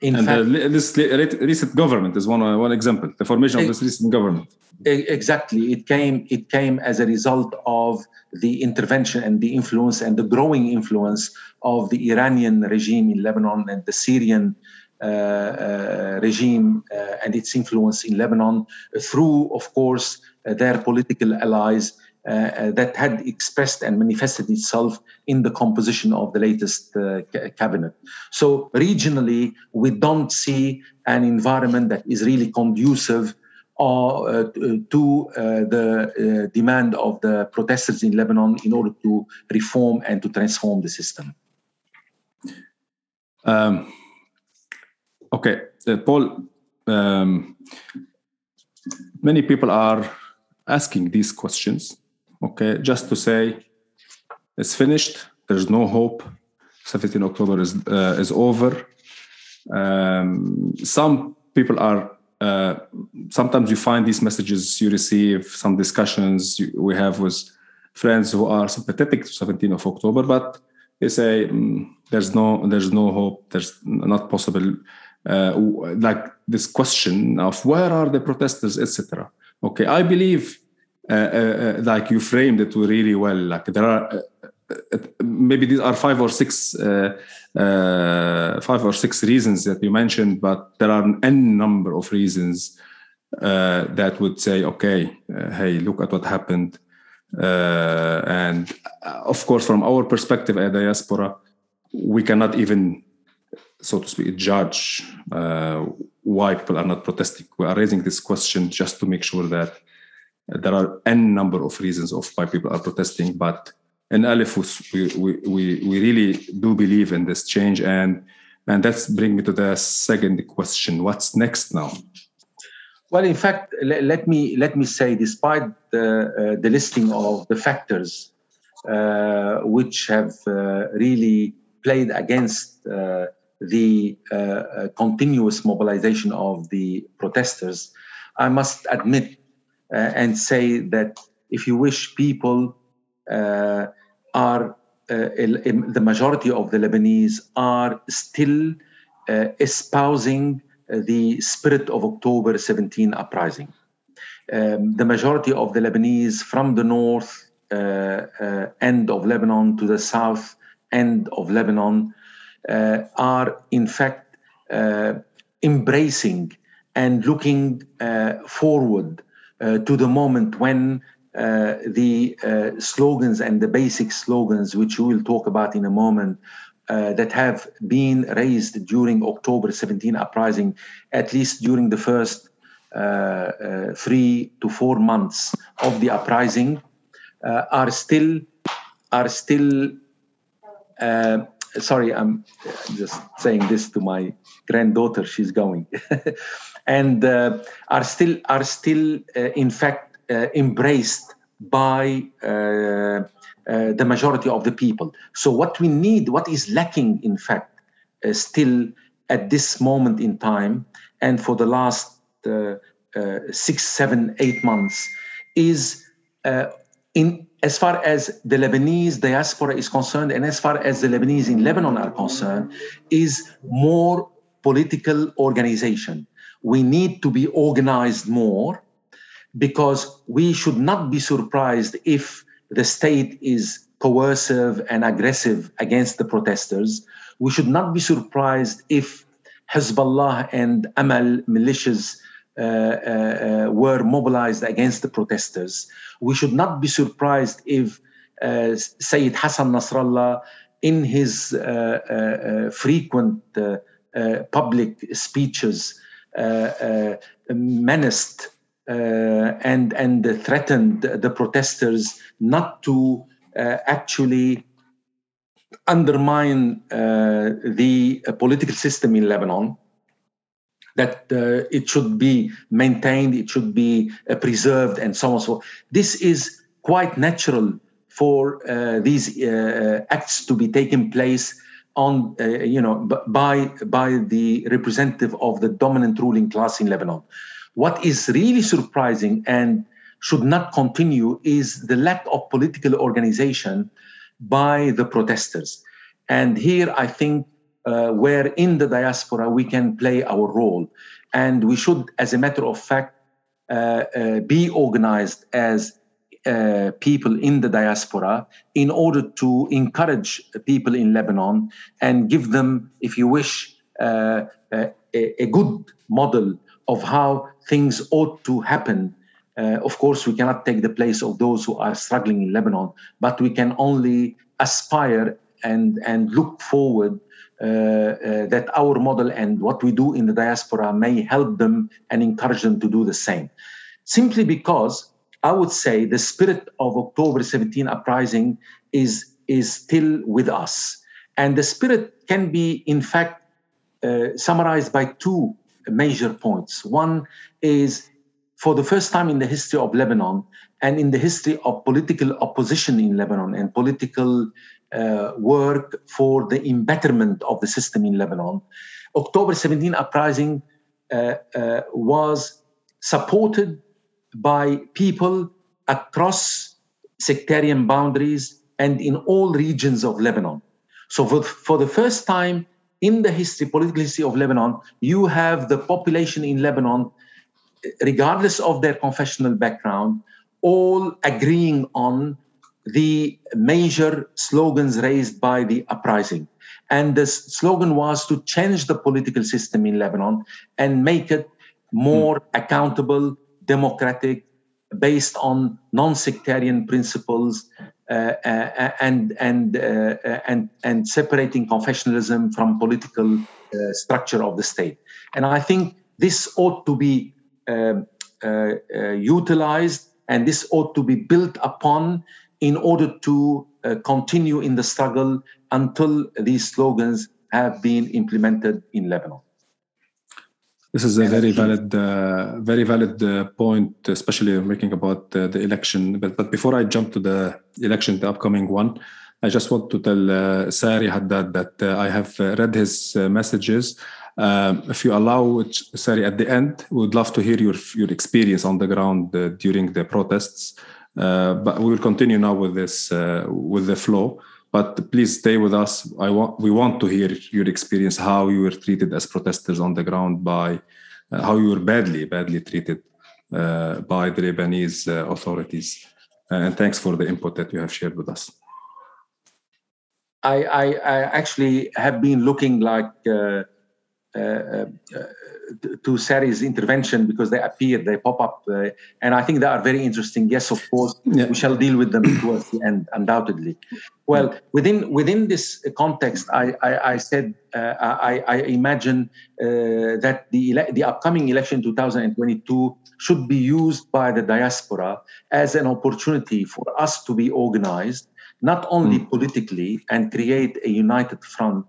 In and fact, this recent government is one one example. The formation of this recent government. Exactly, it came it came as a result of the intervention and the influence and the growing influence of the Iranian regime in Lebanon and the Syrian uh, uh, regime uh, and its influence in Lebanon through, of course, their political allies uh, that had expressed and manifested itself in the composition of the latest uh, cabinet. So, regionally, we don't see an environment that is really conducive uh, to uh, the uh, demand of the protesters in Lebanon in order to reform and to transform the system. Um, okay, Paul, um, many people are asking these questions okay? Just to say it's finished. There's no hope. 17 october is uh, is over. Um, some people are uh, sometimes you find these messages you receive some discussions you, we have with friends who are sympathetic to 17 of october but they say mm, there's no there's no hope. There's not possible uh, like this question of where are the protesters etc okay i believe uh, uh, uh, like you framed it really well. Like there are maybe these are five or six five or six reasons that you mentioned, but there are n number of reasons that would say, okay, hey, look at what happened. Uh, and of course, from our perspective at diaspora, we cannot even, so to speak, judge uh, why people are not protesting. We are raising this question just to make sure that there are n number of reasons of why people are protesting, but in Aleph, we, we, we, really do believe in this change. And, and that's bring me to the second question. What's next now? Well, in fact, let me, let me say, despite the, uh, the listing of the factors uh, which have uh, really played against uh, the uh, uh, continuous mobilization of the protesters, I must admit uh, and say that if you wish, people uh, are the majority of the Lebanese are still espousing the spirit of October 17 uprising. Um, the majority of the Lebanese from the north uh, uh, end of Lebanon to the south end of Lebanon are in fact embracing and looking forward uh, to the moment when uh, the uh, slogans and the basic slogans, which we will talk about in a moment, uh, that have been raised during October 17 uprising, at least during the first uh, uh, three to four months of the uprising, are still are still. Sorry, I'm just saying this to my granddaughter. She's going. and uh, are still are still uh, in fact uh, embraced by the majority of the people. So what we need, what is lacking, in fact, still at this moment in time, and for the last uh, six, seven, eight months is uh, in as far as the Lebanese diaspora is concerned, and as far as the Lebanese in Lebanon are concerned, is more political organization. We need to be organized more because we should not be surprised if the state is coercive and aggressive against the protesters. We should not be surprised if Hezbollah and Amal militias Uh, uh, uh, were mobilized against the protesters. We should not be surprised if uh, Sayyid Hassan Nasrallah, in his uh, uh, frequent public speeches, menaced and and threatened the protesters not to actually undermine the political system in Lebanon that uh, it should be maintained, it should be uh, preserved, and so on. and So forth. this is quite natural for uh, these uh, acts to be taken place on, uh, you know, by by the representative of the dominant ruling class in Lebanon. What is really surprising and should not continue is the lack of political organization by the protesters. And here, I think uh, where in the diaspora we can play our role. And we should, as a matter of fact, uh, uh, be organized as uh, people in the diaspora in order to encourage people in Lebanon and give them, if you wish, uh, a, a, good model of how things ought to happen. Uh, of course, we cannot take the place of those who are struggling in Lebanon, but we can only aspire and, and look forward uh, uh, that our model and what we do in the diaspora may help them and encourage them to do the same. Simply because I would say the spirit of October 17 uprising is, is still with us. And the spirit can be, in fact, uh, summarized by two major points. One is for the first time in the history of Lebanon and in the history of political opposition in Lebanon and political uh, work for the embetterment of the system in Lebanon. October 17 uprising uh, uh, was supported by people across sectarian boundaries and in all regions of Lebanon. So, for, for the first time in the history, political history of Lebanon, you have the population in Lebanon, regardless of their confessional background, all agreeing on the major slogans raised by the uprising. And the slogan was to change the political system in Lebanon and make it more mm. accountable, democratic, based on non-sectarian principles, uh, uh, and and uh, and and separating confessionalism from political uh, structure of the state. And I think this ought to be um, uh, uh, utilized, and this ought to be built upon in order to uh, continue in the struggle until these slogans have been implemented in Lebanon. This is a very valid, uh, very valid uh, point, especially making about uh, the election. But, but before I jump to the election, the upcoming one, I just want to tell uh, Sari Haddad that uh, I have read his uh, messages. Um, if you allow, Sari, at the end, we would love to hear your your experience on the ground during the protests. Uh, but we will continue now with this uh, with the flow. But please stay with us. I want we want to hear your experience, how you were treated as protesters on the ground by, uh, how you were badly badly treated by the Lebanese authorities. and thanks for the input that you have shared with us. I, I, I, actually have been looking like uh, uh, uh, to Sari's intervention because they appear, they pop up, uh, and I think they are very interesting. Yes, of course, yeah. we shall deal with them towards the end, undoubtedly. Well, within within this context, I I, I said uh, I, I imagine uh, that the ele- the upcoming election 2022 should be used by the diaspora as an opportunity for us to be organized, not only mm. politically and create a united front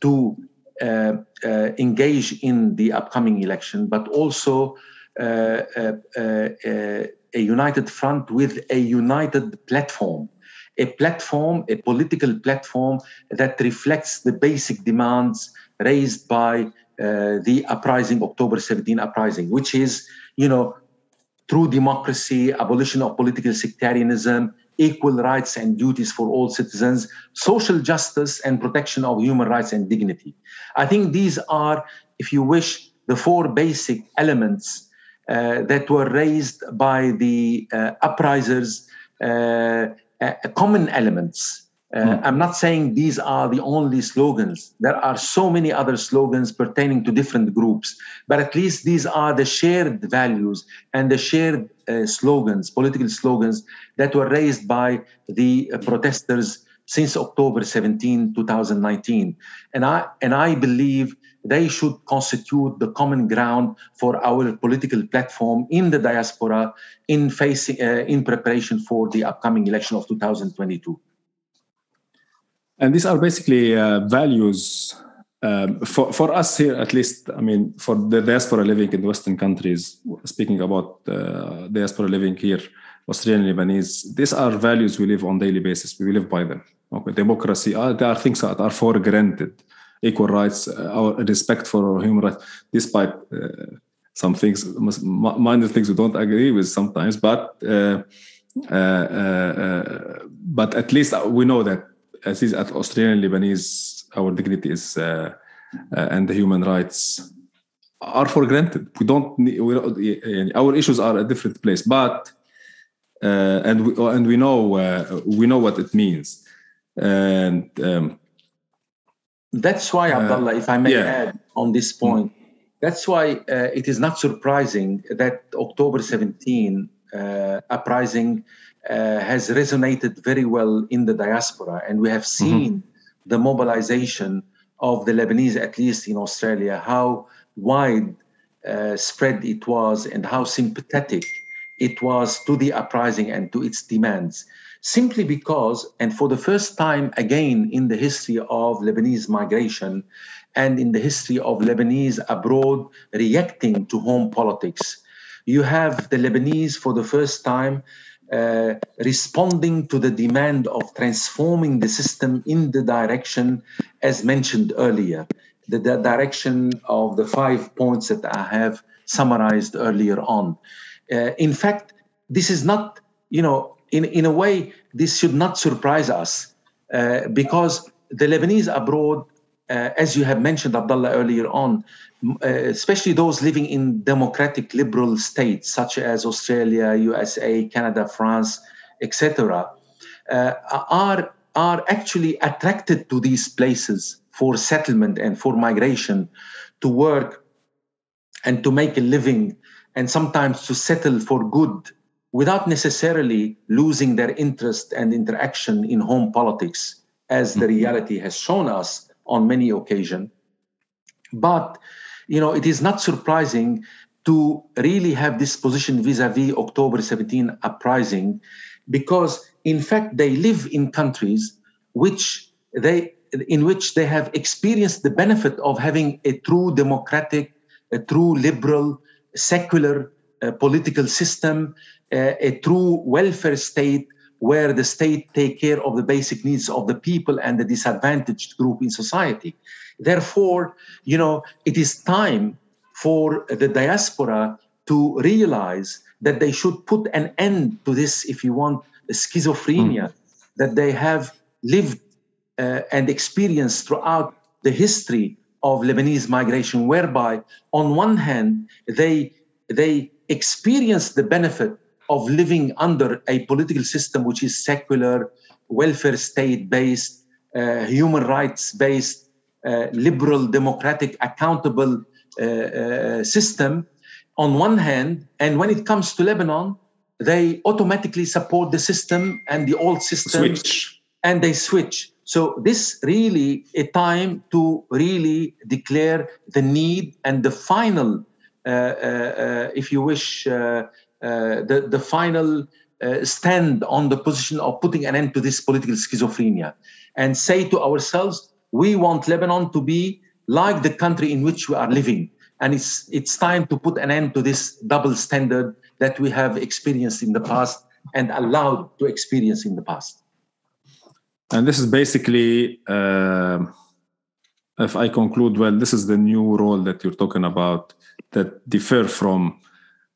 to Uh, uh, engage in the upcoming election, but also uh, uh, a united front with a united platform. A platform, a political platform that reflects the basic demands raised by uh, the uprising, October 17 uprising, which is, you know, true democracy, abolition of political sectarianism, equal rights and duties for all citizens, social justice, and protection of human rights and dignity. I think these are, if you wish, the four basic elements uh, that were raised by the uh, uprisers, uh, common elements uh, I'm not saying these are the only slogans. There are so many other slogans pertaining to different groups, but at least these are the shared values and the shared uh, slogans, political slogans that were raised by the uh, protesters since October 17, 2019. And I, and I believe they should constitute the common ground for our political platform in the diaspora in facing uh, in preparation for the upcoming election of 2022. And these are basically uh, values um, for, for us here, at least, I mean, for the diaspora living in Western countries, speaking about uh, diaspora living here, Australian Lebanese, these are values we live on daily basis. We live by them. Okay, democracy, uh, there are things that are for granted. Equal rights, uh, our respect for human rights, despite uh, some things, minor things we don't agree with sometimes, but uh, but at least we know that as is at Australian Lebanese, our dignity is uh, uh, and the human rights are for granted. We don't. Need, we, our issues are a different place, but uh, and we and we know uh, we know what it means, and um, that's why uh, Abdullah, if I may yeah. add on this point, that's why uh, it is not surprising that October 17 uprising uh, has resonated very well in the diaspora, and we have mm-hmm. seen mm-hmm. the mobilization of the Lebanese, at least in Australia, how wide uh, spread it was and how sympathetic it was to the uprising and to its demands. Simply because, and for the first time again in the history of Lebanese migration and in the history of Lebanese abroad reacting to home politics, you have the Lebanese for the first time uh, responding to the demand of transforming the system in the direction as mentioned earlier, the, the, direction of the five points that I have summarized earlier on. Uh, in fact, this is not, you know, in, in a way, this should not surprise us uh, because the Lebanese abroad, uh, as you have mentioned, Abdullah, earlier on, especially those living in democratic liberal states such as Australia, USA, Canada, France, etc., uh, are are actually attracted to these places for settlement and for migration, to work and to make a living, and sometimes to settle for good, without necessarily losing their interest and interaction in home politics, as the mm-hmm. reality has shown us on many occasions. But you know, it is not surprising to really have this position vis-a-vis October 17 uprising, because in fact they live in countries which they in which they have experienced the benefit of having a true democratic, a true liberal, secular uh, political system, uh, a true welfare state where the state take care of the basic needs of the people and the disadvantaged group in society. Therefore, you know, it is time for the diaspora to realize that they should put an end to this, if you want, schizophrenia mm. that they have lived uh, and experienced throughout the history of Lebanese migration, whereby, on one hand, they they experience the benefit of living under a political system which is secular, welfare state based, uh, human rights based, uh, liberal, democratic, accountable uh, uh, system on one hand, and when it comes to Lebanon, they automatically support the system and the old system, switch. and they switch. So this really a time to really declare the need and the final, uh, uh, if you wish, the the final stand on the position of putting an end to this political schizophrenia, and say to ourselves, we want Lebanon to be like the country in which we are living. And it's, it's time to put an end to this double standard that we have experienced in the past and allowed to experience in the past. And this is basically uh, if I conclude well, this is the new role that you're talking about that differ from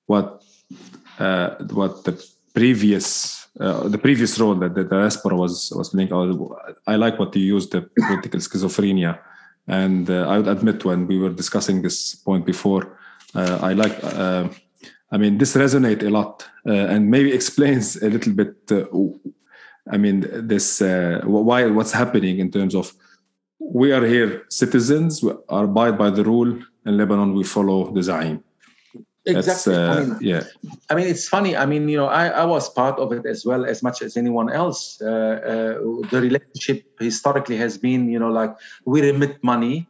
what uh, what the previous uh, the previous role that the diaspora was was playing. I like what you used the political schizophrenia, and uh, I would admit when we were discussing this point before, uh, I like. Uh, I mean, this resonate a lot, uh, and maybe explains a little bit. I mean, this why what's happening in terms of we are here citizens, we are abide by the rule. In Lebanon, we follow the Zaim exactly. Uh, I mean, yeah. I mean it's funny. I mean you know i, I was part of it as well as much as anyone else. Uh, uh, the relationship historically has been you know like we remit money.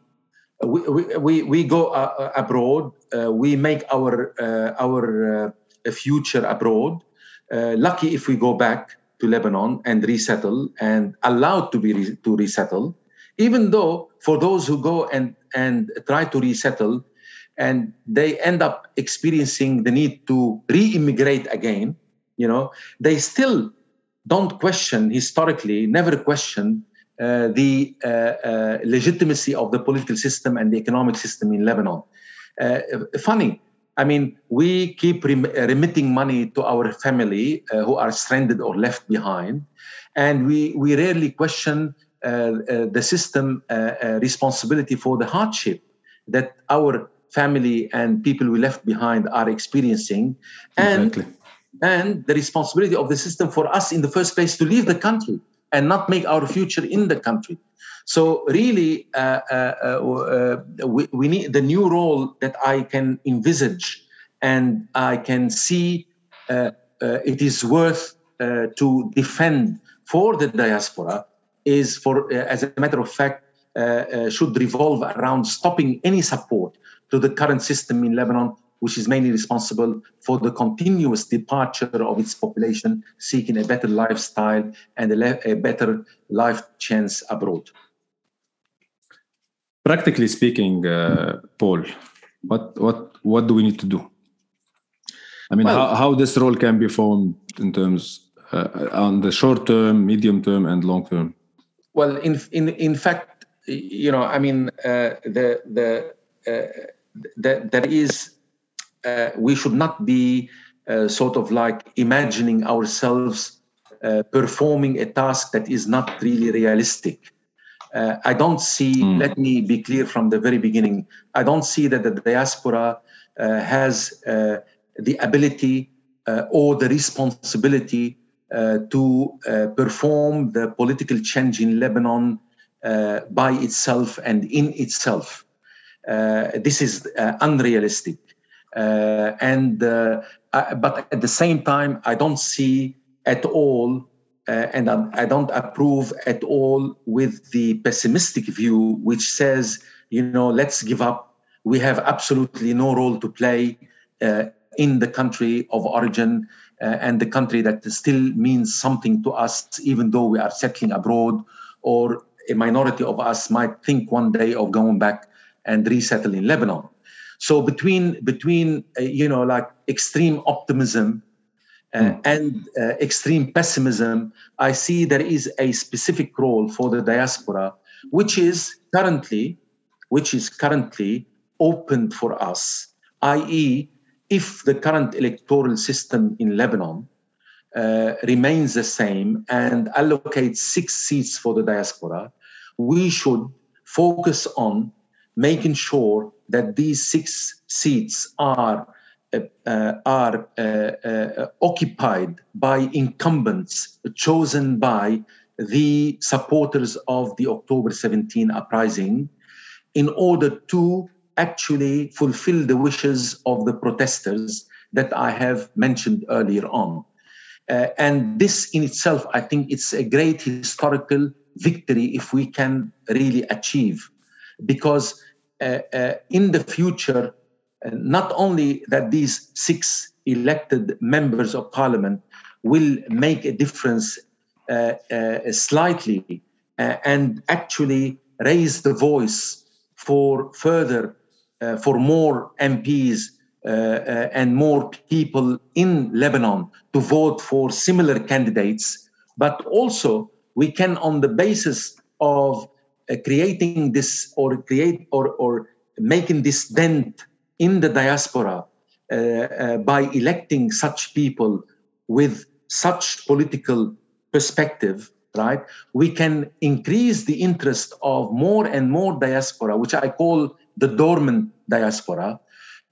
We we, we, we go uh, uh abroad. Uh, we make our our future abroad. Lucky if we go back to lebanon and resettle and allowed to be re- to resettle. Even though for those who go and and try to resettle and they end up experiencing the need to re-immigrate again you know. They still don't question historically never question uh, the uh, uh, legitimacy of the political system and the economic system in lebanon. Uh, funny i mean we keep rem- remitting money to our family uh, who are stranded or left behind and we we rarely question uh, the system responsibility for the hardship that our family and people we left behind are experiencing and exactly. and the responsibility of the system for us in the first place to leave the country and not make our future in the country so really uh, uh, uh, we, we, need the new role that i can envisage and i can see uh, uh, it is worth uh, to defend for the diaspora is for as a matter of fact should revolve around stopping any support to the current system in Lebanon, which is mainly responsible for the continuous departure of its population seeking a better lifestyle and a, le- a better life chance abroad. Practically speaking, uh, Paul, what what what do we need to do? I mean, well, how, how this role can be formed in terms uh, on the short term, medium term, and long term. Well, in in in fact, you know, I mean, uh, the the uh, that there is uh, we should not be uh, sort of like imagining ourselves uh, performing a task that is not really realistic. Uh, I don't see, mm. let me be clear from the very beginning, I don't see that the diaspora uh, has uh, the ability or the responsibility to perform the political change in Lebanon by itself and in itself. Uh, this is uh, unrealistic. Uh, and but at the same time, I don't see at all uh, and I, don't approve at all with the pessimistic view, which says, you know, let's give up. We have absolutely no role to play uh, in the country of origin uh, and the country that still means something to us, even though we are settling abroad, or a minority of us might think one day of going back and resettle in Lebanon. So between between uh, you know like extreme optimism uh, mm. and uh, extreme pessimism, I see there is a specific role for the diaspora, which is currently, which is currently open for us. I.e., if the current electoral system in Lebanon uh, remains the same and allocates six seats for the diaspora, we should focus on making sure that these six seats are uh, uh, are uh, uh, occupied by incumbents chosen by the supporters of the October 17 uprising in order to actually fulfill the wishes of the protesters that I have mentioned earlier on. Uh, and this in itself, I think it's a great historical victory if we can really achieve because in the future, uh, not only that these six elected members of parliament will make a difference slightly and actually raise the voice for further, for more MPs uh, uh, and more people in Lebanon to vote for similar candidates, but also we can, on the basis of uh, creating this or create or, or making this dent in the diaspora uh, uh, by electing such people with such political perspective right we can increase the interest of more and more diaspora which i call the dormant diaspora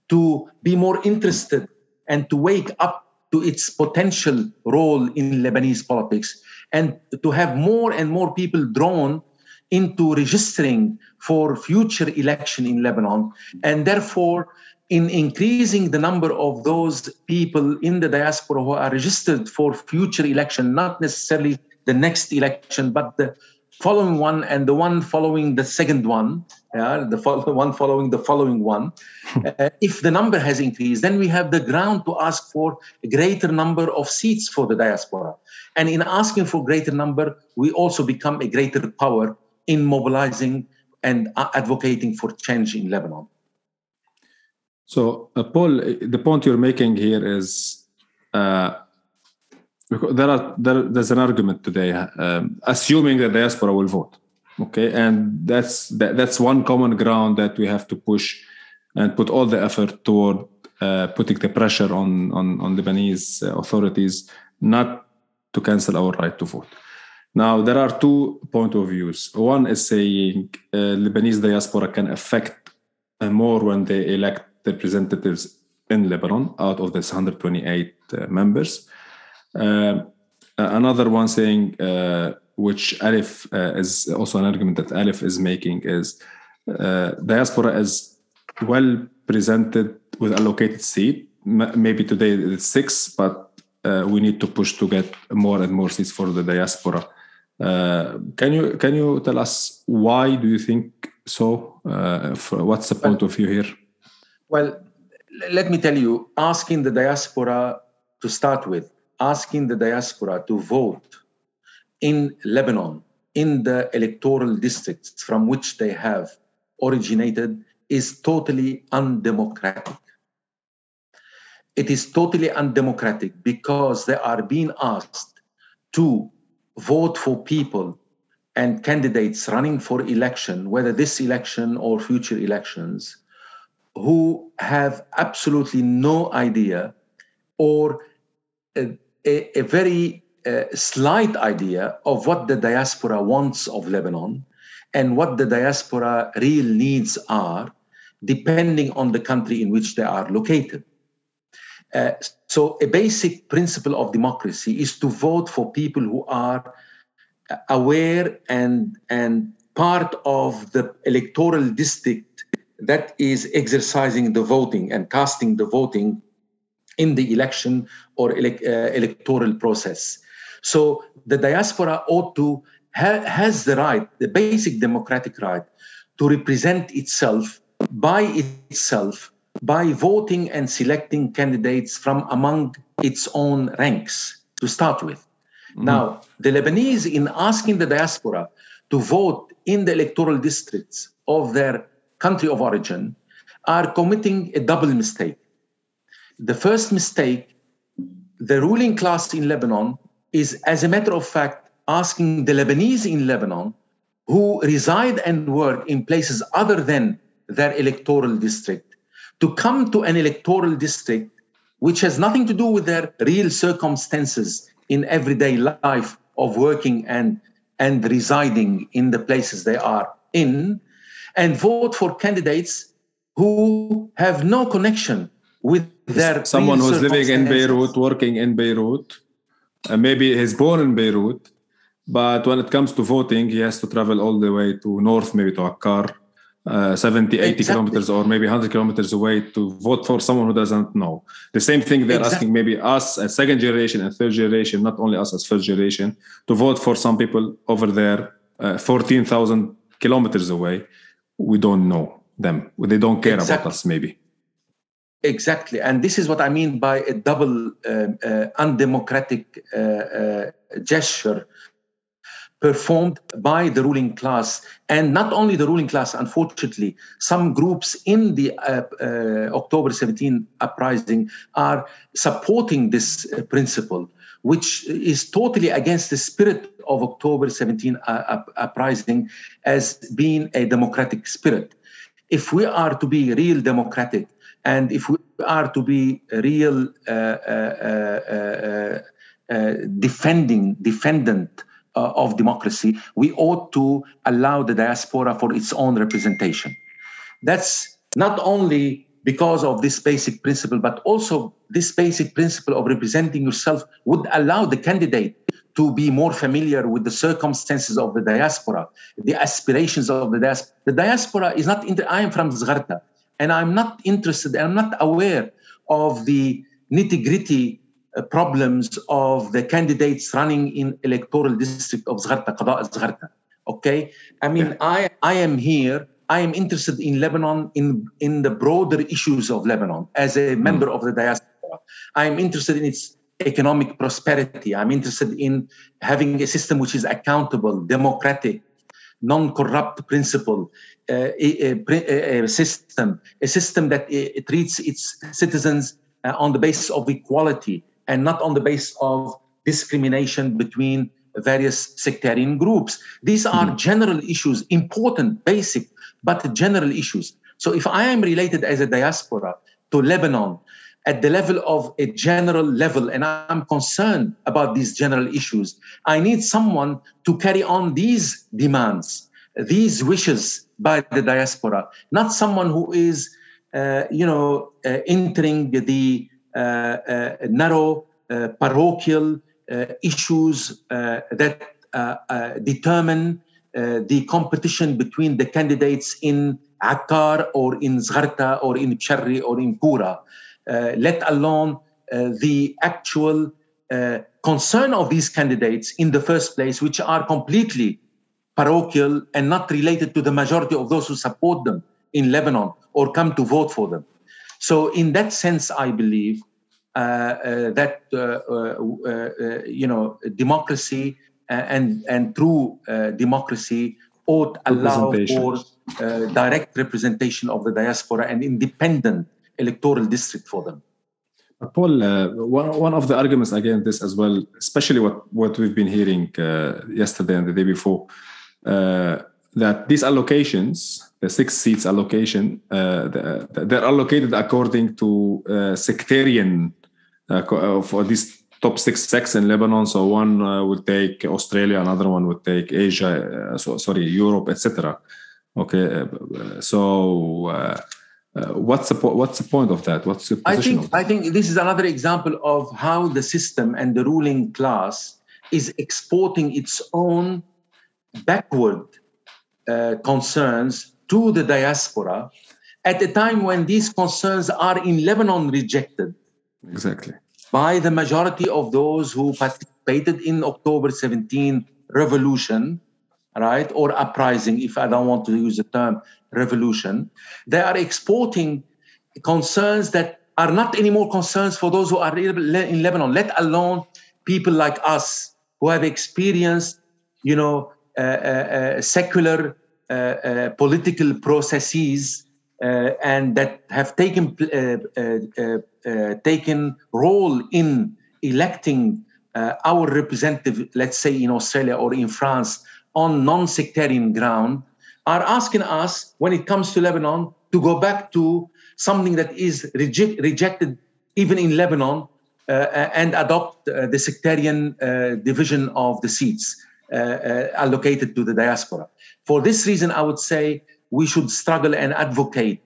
to be more interested and to wake up to its potential role in Lebanese politics and to have more and more people drawn into registering for future election in Lebanon and therefore in increasing the number of those people in the diaspora who are registered for future election not necessarily the next election but the following one and the one following the second one, yeah, the one following the following one. uh, if the number has increased, then we have the ground to ask for a greater number of seats for the diaspora. And in asking for greater number, we also become a greater power in mobilizing and advocating for change in Lebanon. So, uh, Paul, the point you're making here is uh, there are there, there's an argument today um, assuming that the diaspora will vote okay and that's that, that's one common ground that we have to push and put all the effort toward uh, putting the pressure on on on Lebanese authorities not to cancel our right to vote now there are two point of views one is saying uh, Lebanese diaspora can affect uh, more when they elect representatives in Lebanon out of this 128 uh, members uh, another one saying, uh, which Alif uh, is also an argument that Alif is making, is diaspora is well presented with allocated seat. maybe today it's six, but we need to push to get more and more seats for the diaspora. Uh, can you can you tell us why do you think so? Uh, what's the point well, of view here? Well, let me tell you, asking the diaspora to start with asking the diaspora to vote in Lebanon in the electoral districts from which they have originated is totally undemocratic. It is totally undemocratic because they are being asked to vote for people and candidates running for election, whether this election or future elections, who have absolutely no idea or uh, a, a very uh, slight idea of what the diaspora wants of Lebanon and what the diaspora real needs are, depending on the country in which they are located. Uh, so, a basic principle of democracy is to vote for people who are aware and, and part of the electoral district that is exercising the voting and casting the voting in the election or ele- uh, electoral process. So the diaspora ought to ha- has the right, the basic democratic right, to represent itself by itself by voting and selecting candidates from among its own ranks to start with. Mm-hmm. Now, the Lebanese, in asking the diaspora to vote in the electoral districts of their country of origin, are committing a double mistake. The first mistake, the ruling class in Lebanon is, as a matter of fact, asking the Lebanese in Lebanon who reside and work in places other than their electoral district to come to an electoral district which has nothing to do with their real circumstances in everyday life of working and, and residing in the places they are in and vote for candidates who have no connection with their someone who's living in Beirut, working in Beirut, and uh, maybe he's born in Beirut, but when it comes to voting, he has to travel all the way to north, maybe to Akkar, uh, 70, 80 exactly. kilometers, or maybe 100 kilometers away to vote for someone who doesn't know. The same thing they're exactly. asking maybe us as second generation and third generation, not only us as first generation, to vote for some people over there, uh, 14,000 kilometers away. We don't know them. They don't care exactly. about us, maybe. Exactly, and this is what I mean by a double uh, uh, undemocratic uh, gesture performed by the ruling class, and not only the ruling class. Unfortunately, some groups in the uh, uh, October 17 uprising are supporting this principle, which is totally against the spirit of October 17 uh, uprising as being a democratic spirit. If we are to be real democratic, and if we are to be real uh, uh, uh, of democracy, we ought to allow the diaspora for its own representation. That's not only because of this basic principle, but also this basic principle of representing yourself would allow the candidate to be more familiar with the circumstances of the diaspora, the aspirations of the diaspora. The diaspora is not, inter- I am from Zgharta, and I'm not interested, I'm not aware of the nitty gritty problems of the candidates running in electoral district of Zgharta, Qada Zgharta. Okay? I mean, yeah. I, I am here I am interested in Lebanon in, in the broader issues of Lebanon as a hmm. member mm. of the diaspora. I'm interested in its economic prosperity. I'm interested in having a system which is accountable, democratic, non-corrupt principle, uh, a, a, a, system, a system that uh, treats its citizens uh, on the basis of equality and not on the basis of discrimination between various sectarian groups. These are mm. general issues, important, basic, but general issues. So if I am related as a diaspora to Lebanon at the level of a general level, and I'm concerned about these general issues, I need someone to carry on these demands, these wishes by the diaspora, not someone who is, uh, you know, uh, entering the narrow uh, parochial uh, issues that determine uh, the competition between the candidates in Akkar or in Zgharta or in Bsharri or in Kura, uh, let alone uh, the actual uh, concern of these candidates in the first place, which are completely parochial and not related to the majority of those who support them in Lebanon or come to vote for them. So, in that sense, I believe uh, uh, that you know democracy and, and through uh, democracy ought allow for uh, direct representation of the diaspora and independent electoral district for them. Paul, uh, one, one of the arguments against this as well, especially what, what we've been hearing uh, yesterday and the day before, uh, that these allocations, the six seats allocation, uh, they're allocated according to sectarian for these top six sects in Lebanon. So one uh, will take Australia, another one would take Asia, uh, so, sorry, Europe, etc. Okay, uh, so uh, uh, what's the po- what's the point of that? What's the position? I think I think this is another example of how the system and the ruling class is exporting its own backward uh, concerns to the diaspora at a time when these concerns are in Lebanon rejected. Exactly by the majority of those who participated in October 17 revolution, right, or uprising, if I don't want to use the term revolution, they are exporting concerns that are not anymore concerns for those who are in Lebanon, let alone people like us who have experienced, you know, uh, uh, uh, secular political processes uh, and that have taken uh, taken role in electing uh, our representative, let's say in Australia or in France, on non-sectarian ground, are asking us, when it comes to Lebanon, to go back to something that is reject, rejected even in Lebanon uh, and adopt uh, the sectarian uh, division of the seats uh, allocated to the diaspora. For this reason, I would say we should struggle and advocate.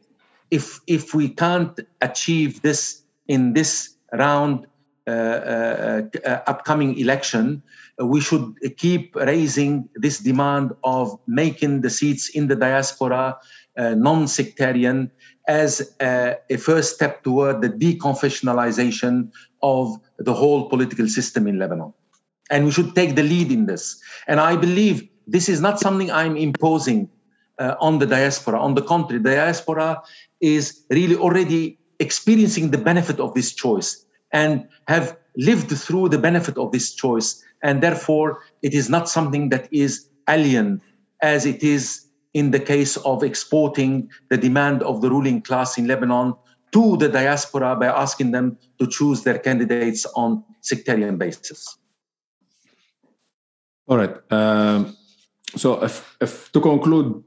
If, if we can't achieve this in this round uh, uh, uh, upcoming election, we should keep raising this demand of making the seats in the diaspora non-sectarian as a, a, first step toward the deconfessionalization of the whole political system in Lebanon. And we should take the lead in this. And I believe this is not something I'm imposing uh, on the diaspora. On the contrary, the diaspora is really already experiencing the benefit of this choice and have lived through the benefit of this choice. And therefore, it is not something that is alien as it is in the case of exporting the demand of the ruling class in Lebanon to the diaspora by asking them to choose their candidates on sectarian basis. All right. Um, so, if, if to conclude,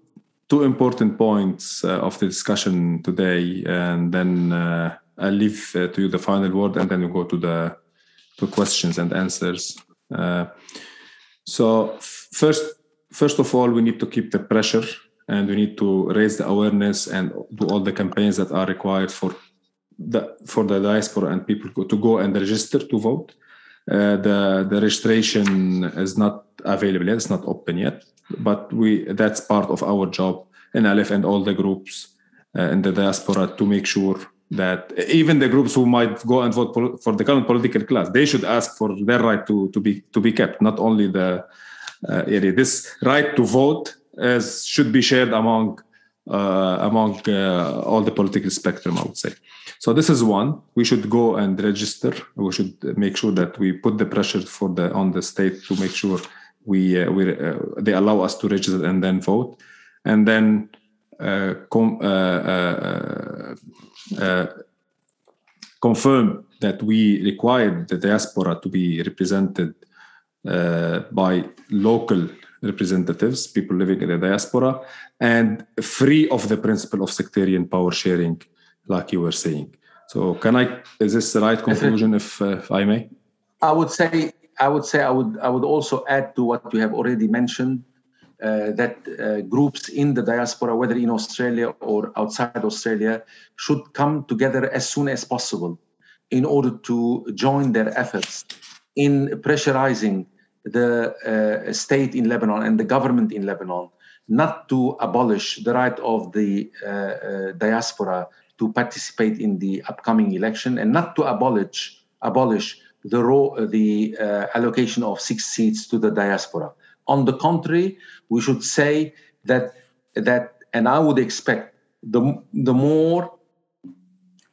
two important points uh, of the discussion today, and then uh, I'll leave uh, to you the final word, and then we go to the to questions and answers. Uh, so, first, first of all, we need to keep the pressure, and we need to raise the awareness and do all the campaigns that are required for the for the diaspora and people to go and register to vote. Uh, the the registration is not available yet; it's not open yet. But we that's part of our job in Aleph and all the groups uh, in the diaspora to make sure that even the groups who might go and vote for the current political class, they should ask for their right to to be to be kept, not only the uh, area. This right to vote as should be shared among uh, among uh, all the political spectrum, I would say. So this is one. We should go and register. We should make sure that we put the pressure for the on the state to make sure we uh, we uh, they allow us to register and then vote, and then uh, com- uh, confirm that we require the diaspora to be represented by local representatives, people living in the diaspora, and free of the principle of sectarian power sharing like you were saying. So, can I? Is this the right conclusion, if, uh, if I may? I would say, I would say, I would, I would also add to what you have already mentioned uh, that uh, groups in the diaspora, whether in Australia or outside Australia, should come together as soon as possible in order to join their efforts in pressurizing the uh, state in Lebanon and the government in Lebanon not to abolish the right of the uh, uh, diaspora to participate in the upcoming election and not to abolish abolish the ro- the uh, allocation of six seats to the diaspora. On the contrary, we should say that that and I would expect the the more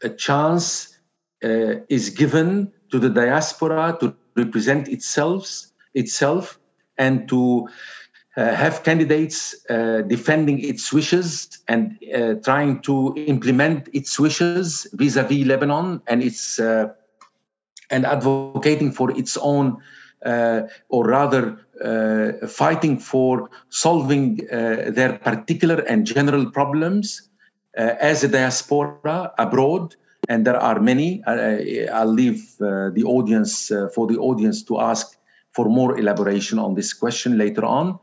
a chance uh, is given to the diaspora to represent itself itself and to uh, have candidates uh, defending its wishes and uh, trying to implement its wishes vis-a-vis Lebanon and its and advocating for its own or rather fighting for solving their particular and general problems as a diaspora abroad and there are many. I'll leave uh, the audience uh, for the audience to ask for more elaboration on this question later on.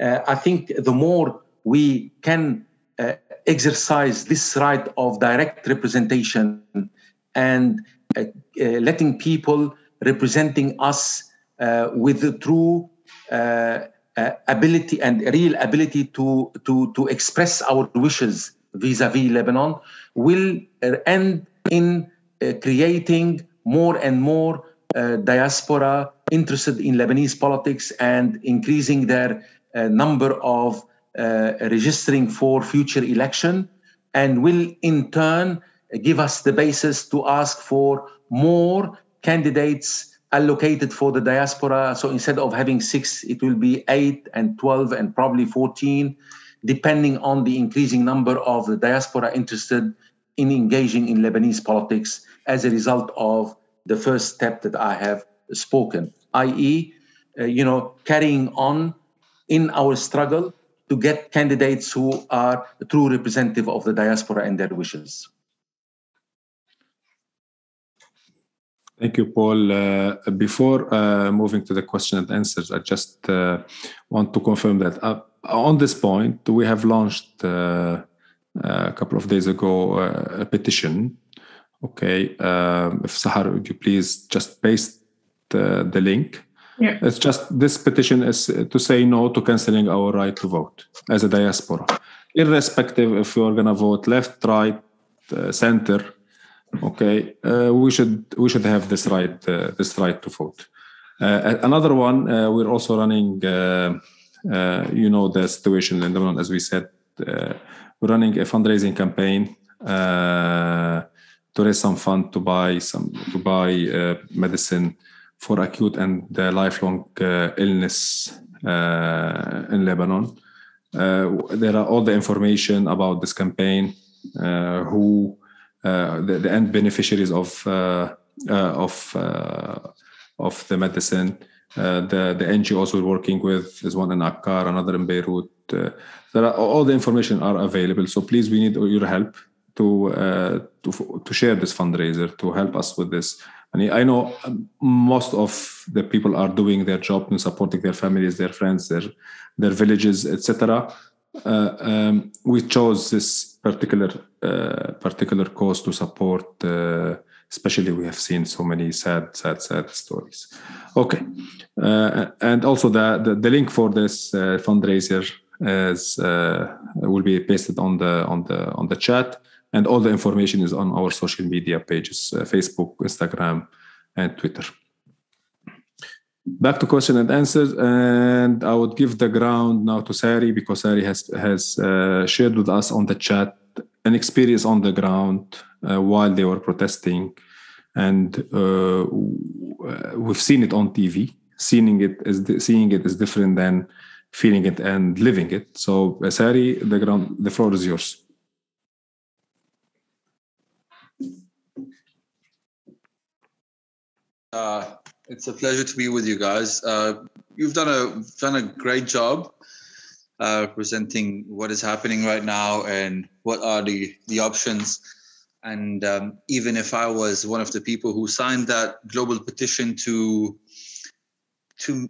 Uh, I think the more we can uh, exercise this right of direct representation and uh, uh letting people representing us uh, with the true uh, ability and real ability to, to, to express our wishes vis-a-vis Lebanon will end in creating more and more diaspora interested in Lebanese politics and increasing their uh, number of uh, registering for future election and will in turn give us the basis to ask for more candidates allocated for the diaspora. So instead of having six, it will be eight and 12 and probably 14, depending on the increasing number of the diaspora interested in engaging in Lebanese politics as a result of the first step that I have spoken, i.e., uh, you know, carrying on in our struggle to get candidates who are true representative of the diaspora and their wishes. Thank you, Paul. Uh, before uh, moving to the question and answers, I just uh, want to confirm that uh, on this point, we have launched uh, a couple of days ago a petition. Okay, um, if Sahar, would you please just paste the, the link? Yeah. It's just this petition is to say no to canceling our right to vote as a diaspora, irrespective if you're going to vote left, right, uh, center. Okay, uh, we should we should have this right uh, this right to vote. Uh, another one, uh, we're also running. Uh, you know the situation in Lebanon, as we said, we're running a fundraising campaign to raise some fund to buy some to buy medicine for acute and uh, lifelong uh, illness uh, in Lebanon. there are all the information about this campaign, who the, the, end beneficiaries of of of the medicine. Uh, the the NGOs we're working with is one in Akkar, another in Beirut. Uh, there are, all the information are available. So please, we need your help to uh, to to share this fundraiser to help us with this. And I know most of the people are doing their job and supporting their families, their friends, their their villages, etc. Uh, um, we chose this particular uh, particular cause to support. Uh, especially, we have seen so many sad, sad, sad stories. Okay, uh, and also the, the, the link for this uh, fundraiser is uh, will be pasted on the on the on the chat, and all the information is on our social media pages: Facebook, Instagram, and Twitter back to question and answers and i would give the ground now to sari because sari has has uh, shared with us on the chat an experience on the ground uh, while they were protesting. And uh, we've seen it on tv seeing it is seeing it is different than feeling it and living it. So uh, sari the ground the floor is yours. Uh, it's a pleasure to be with you guys. Uh, you've done a done a great job uh, presenting what is happening right now and what are the the options. And um, even if I was one of the people who signed that global petition to to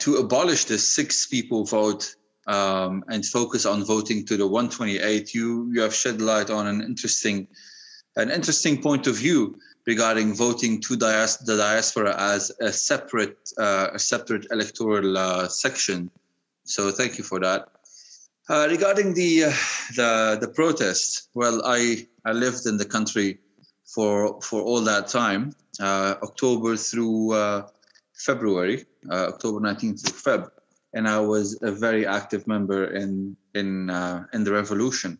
to abolish the six people vote um, and focus on voting to the 128, you you have shed light on an interesting an interesting point of view regarding voting to dias- the diaspora as a separate uh, a separate electoral uh, section. So thank you for that. Uh, regarding the the the protest, well, I I lived in the country for for all that time, October through February, October 19th to Feb, and I was a very active member in in in the revolution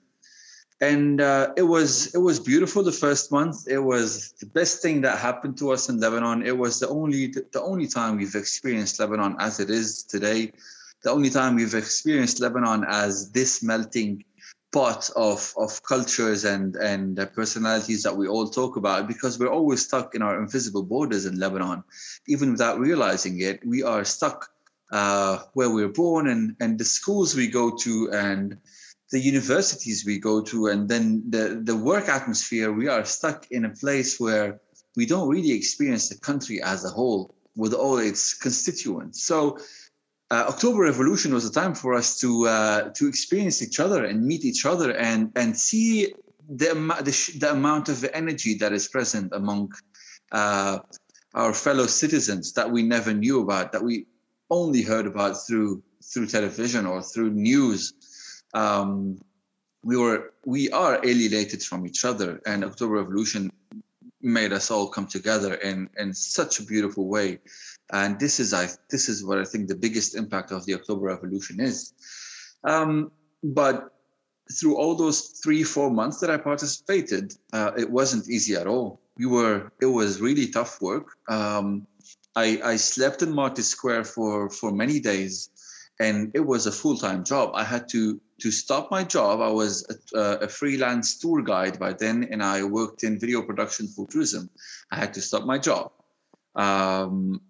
and uh, it was it was beautiful the first month. It was the best thing that happened to us in lebanon. It was the only the only time we've experienced lebanon as it is today. The only time we've experienced lebanon as this melting pot of of cultures and and personalities that we all talk about because we're always stuck in our invisible borders in lebanon. Even without realizing it we are stuck uh, where we're born and and the schools we go to and the universities we go to and then the, the work atmosphere, we are stuck in a place where we don't really experience the country as a whole with all its constituents. So uh, October Revolution was a time for us to uh, to experience each other and meet each other and and see the the, the amount of energy that is present among uh, our fellow citizens that we never knew about, that we only heard about through through television or through news um, we were we are alienated from each other and october revolution made us all come together in in such a beautiful way. And this is i this is what i think the biggest impact of the october revolution is. Um, but through all those three four months that i participated uh, it wasn't easy at all. We were it was really tough work. Um, I, I slept in martyrs square for for many days and it was a full-time job. I had to to stop my job, I was a, a, freelance tour guide by then, and I worked in video production for tourism. I had to stop my job, um,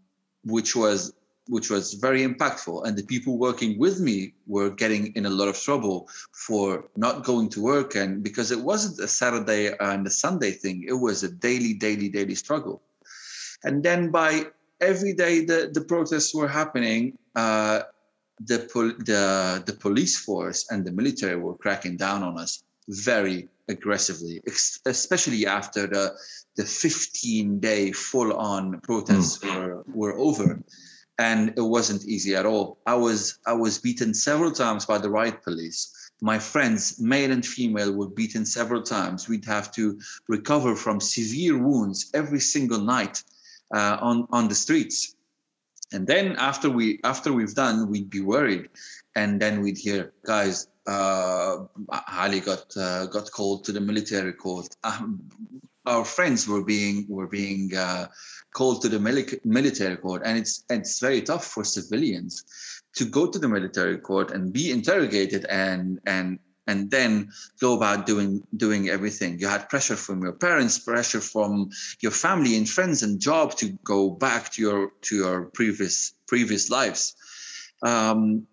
which was which was very impactful. And the people working with me were getting in a lot of trouble for not going to work, and because it wasn't a Saturday and a Sunday thing, it was a daily, daily, daily struggle. And then by every day the, the protests were happening, uh, the, pol- the, the police force and the military were cracking down on us very aggressively, especially after the, the 15 day full on protests mm. were, were over. And it wasn't easy at all. I was I was beaten several times by the riot police. My friends, male and female, were beaten several times. We'd have to recover from severe wounds every single night uh, on on the streets and then after we after we've done we'd be worried and then we'd hear guys uh, Ali got uh, got called to the military court. Um, our friends were being were being uh, called to the mili- military court, and it's it's very tough for civilians to go to the military court and be interrogated and and and then go about doing doing everything. You had pressure from your parents pressure from your family and friends and job to go back to your to your previous previous lives. Um,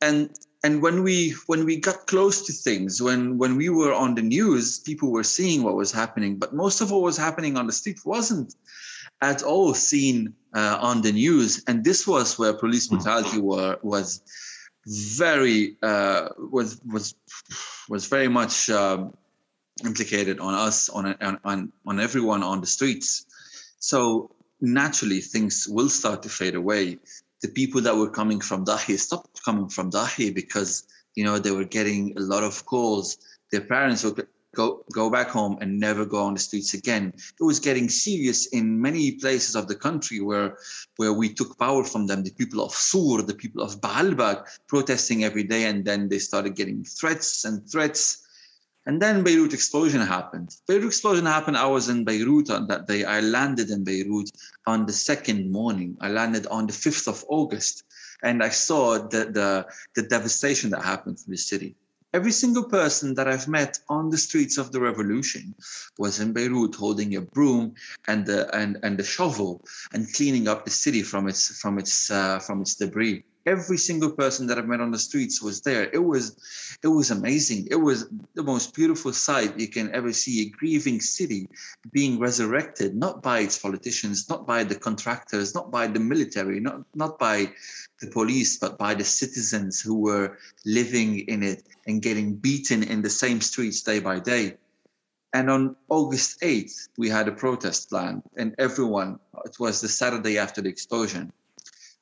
and and when we when we got close to things when when we were on the news people were seeing what was happening. But most of what was happening on the street wasn't at all seen uh, on the news. And this was where police hmm. brutality were was very uh, was was was very much um, implicated on us on, on on everyone on the streets so naturally things will start to fade away the people that were coming from Dahi stopped coming from Dahi because you know they were getting a lot of calls. Their parents would go go back home and never go on the streets again. It was getting serious in many places of the country where where we took power from them. The people of Sur, the people of Baalbek, protesting every day, and then they started getting threats and threats and then Beirut explosion happened. Beirut explosion happened. I was in Beirut on that day. I landed in Beirut on the second morning. I landed on the 5th of August. And I saw the, the, the devastation that happened to the city. Every single person that I've met on the streets of the revolution was in Beirut holding a broom and the, and, and the shovel and cleaning up the city from its, from its, uh, from its debris every single person that I've met on the streets was there. It was, it was amazing. It was the most beautiful sight you can ever see. A grieving city being resurrected, not by its politicians, not by the contractors, not by the military, not not by the police, but by the citizens who were living in it and getting beaten in the same streets day by day. And on August 8th, we had a protest plan, and everyone, it was the Saturday after the explosion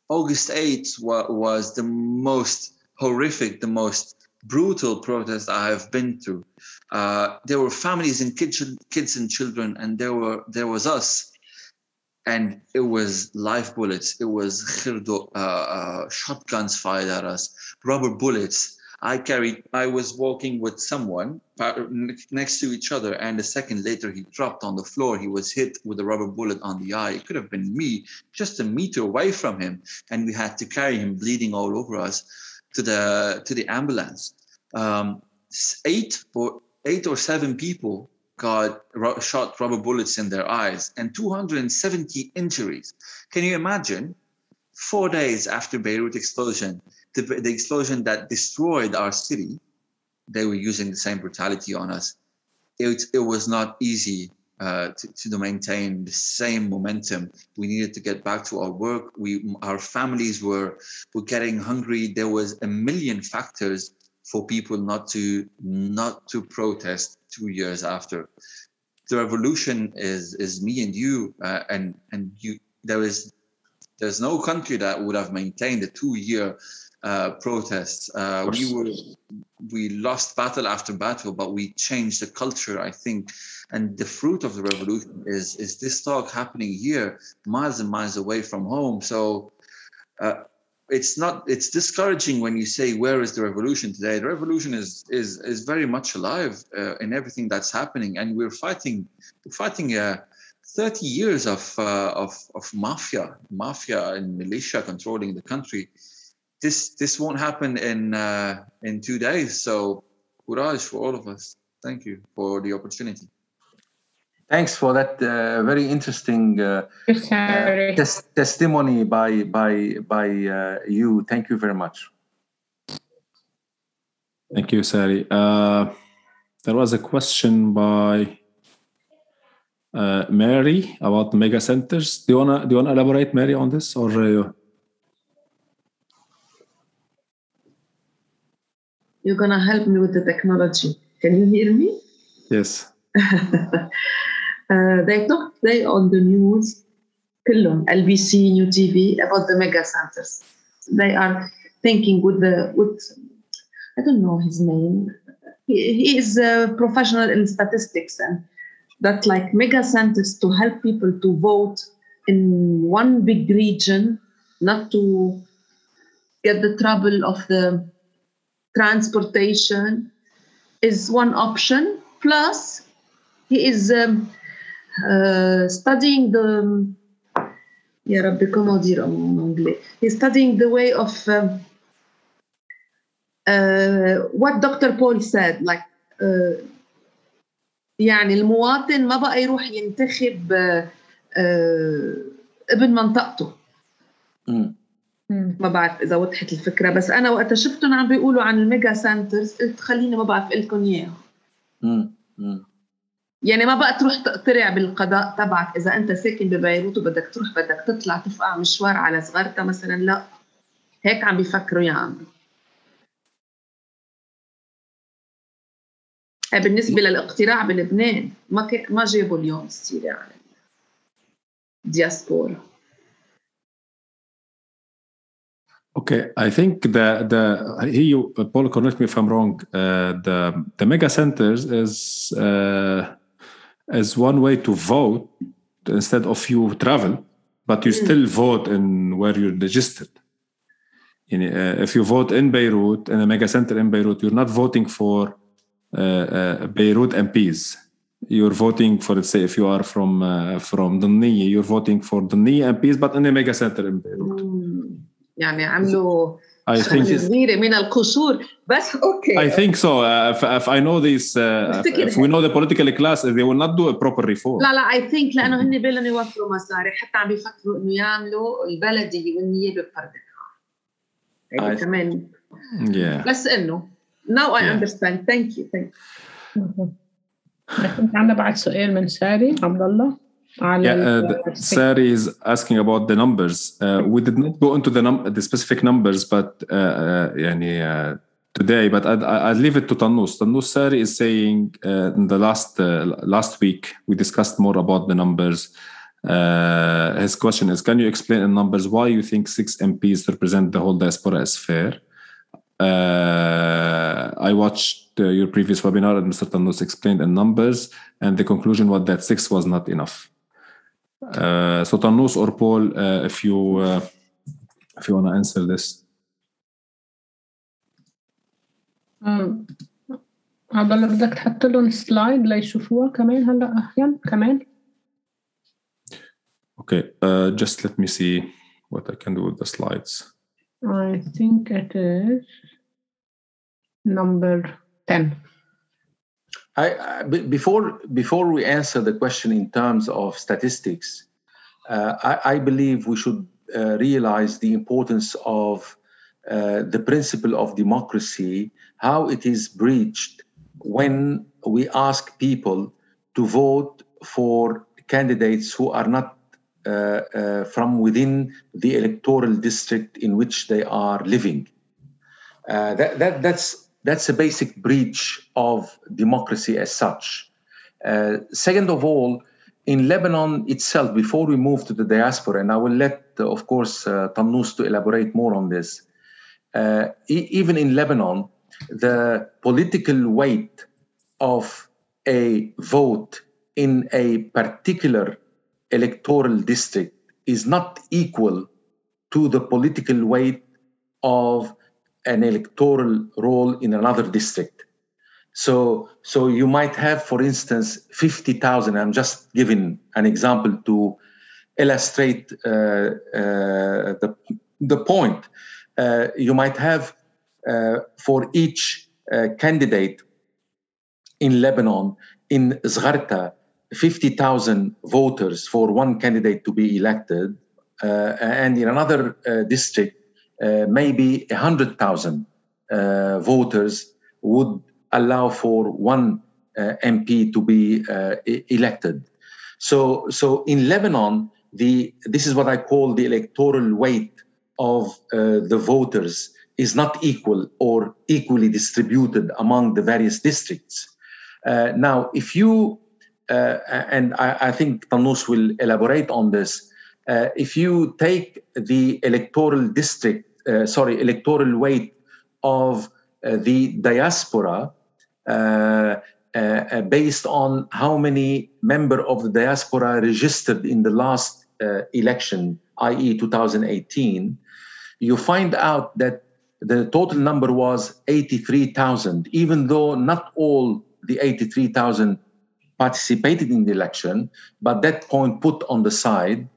August 8th wa- was the most horrific, the most brutal protest I have been through. Uh, there were families and kids, kids and children, and there were there was us, and it was live bullets. It was uh, uh, shotguns fired at us, rubber bullets, I carried, I was walking with someone next to each other, and a second later he dropped on the floor. He was hit with a rubber bullet on the eye. It could have been me, just a meter away from him, and we had to carry him bleeding all over us to the to the ambulance. Um, eight or eight or seven people got shot rubber bullets in their eyes, and 270 injuries. Can you imagine? Four days after Beirut explosion, the, the explosion that destroyed our city, they were using the same brutality on us. It, it was not easy uh, to, to maintain the same momentum. We needed to get back to our work. We, our families were, were getting hungry. There was a million factors for people not to not to protest two years after. The revolution is is me and you, uh, and and you. There is there's no country that would have maintained a two year uh, protests. Uh, we were we lost battle after battle, but we changed the culture, I think. And the fruit of the revolution is is this talk happening here, miles and miles away from home. So uh, it's not it's discouraging when you say where is the revolution today. The revolution is is is very much alive uh, in everything that's happening, and we're fighting we're fighting. Uh, 30 years of, uh, of, of mafia, mafia and militia controlling the country this this won't happen in uh, in two days. So, courage for all of us. Thank you for the opportunity. Thanks for that uh, very interesting uh, uh tes- testimony by by by uh, you. Thank you very much. Thank you, Sari. Uh, there was a question by Mary about mega centers. Do you wanna do you wanna elaborate, Mary, on this or? you're gonna help me with the technology. Can you hear me? Yes. uh, they talked today on the news, كلهم LBC, New TV about the mega centers. They are thinking with the with I don't know his name. He, he is a professional in statistics and that like mega centers to help people to vote in one big region, not to get the trouble of the transportation is one option. Plus, he is um, uh, studying the. يا ربي comment dire en anglais. He's studying the way of um, uh, what Dr. Paul said like uh, يعني المواطن ما بقى يروح ينتخب uh, uh, ابن منطقته مم. ما بعرف إذا وضحت الفكرة بس أنا وقت شفتهم عم بيقولوا عن الميجا سنترز قلت خليني ما بعرف لكم. مم. يعني ما بقى تروح تقترع بالقضاء تبعك إذا أنت ساكن ببيروت وبدك تروح بدك تطلع تفقع مشوار على صغرتها مثلا لا. هيك عم بيفكروا يعملوا آه، بالنسبة للاقتراع بلبنان ما ك... ما جابوا اليوم السيرة على الدياسبورا. Okay, I think the the here you Paul correct me if I'm wrong. Uh, the the mega centers is uh, is one way to vote instead of you travel, but you still vote in where you're registered. Uh, if you vote in Beirut in a mega center in Beirut, you're not voting for uh, uh, Beirut MPs. You're voting for let's say if you are from uh, from Dania, you're voting for Dania MPs, but in a mega center in Beirut. يعني عملوا I think صغيره من القشور. بس أوكي. I think so. Uh, if, if I know this, uh, if, if we know the political class, they will not do a proper reform. لا لا اي ثينك لأنه هن بدهم يوفروا مصاري. حتى عم بيفكروا إنه يعملوا البلدي والنيابة بفرد يعني I- كمان. Yeah. بس إنه. Now I Yeah. understand. Thank you. Thank you. كنت عندنا بعد سؤال من ساري عبد الله. yeah, uh, Sari is asking about the numbers. Uh, we did not go into the num- the specific numbers, but uh, uh, uh today, but I'd, I'd leave it to Tanus. Tanus Sari is saying uh, in the last uh, last week we discussed more about the numbers. his question is: Can you explain in numbers why you think six MPs represent the whole diaspora as fair? Uh, I watched your previous webinar, and Mr. Tanus explained in numbers, and the conclusion was that six was not enough. Uh, so Tannus or Paul, uh, if you uh, if you want to answer this. مم. عبد الله بدك تحط لهم سلايد ليشوفوها كمان هلا احيانا كمان Okay, uh, just let me see what I can do with the slides. I think it is number 10 Before before we answer the question in terms of statistics, uh, I, I believe we should uh, realize the importance of uh, the principle of democracy, how it is breached when we ask people to vote for candidates who are not uh, uh, from within the electoral district in which they are living. Uh, that, that, that's, that's a basic breach of democracy as such. Uh, second of all, in Lebanon itself, before we move to the diaspora, and I will let, uh, of course, uh, Tannous to elaborate more on this, uh, e- even in Lebanon, the political weight of a vote in a particular electoral district is not equal to the political weight of an electoral role in another district. So, so you might have, for instance, 50,000. I'm just giving an example to illustrate uh, uh, the, the point. Uh, you might have uh, for each uh, candidate in Lebanon, in Zgharta, 50,000 voters for one candidate to be elected, uh, and in another district, uh, maybe 100,000 uh, voters would allow for one uh, MP to be uh, elected. So, so in Lebanon, the this is what I call the electoral weight of uh, the voters is not equal or equally distributed among the various districts. Uh, now, if you and I, I think Tanus will elaborate on this. If you take the electoral district, sorry, electoral weight of uh, the diaspora uh, uh, uh, based on how many member of the diaspora registered in the last uh, election, i.e., 2018, you find out that the total number was 83,000, even though not all the 83,000 participated in the election, but that point put on the side,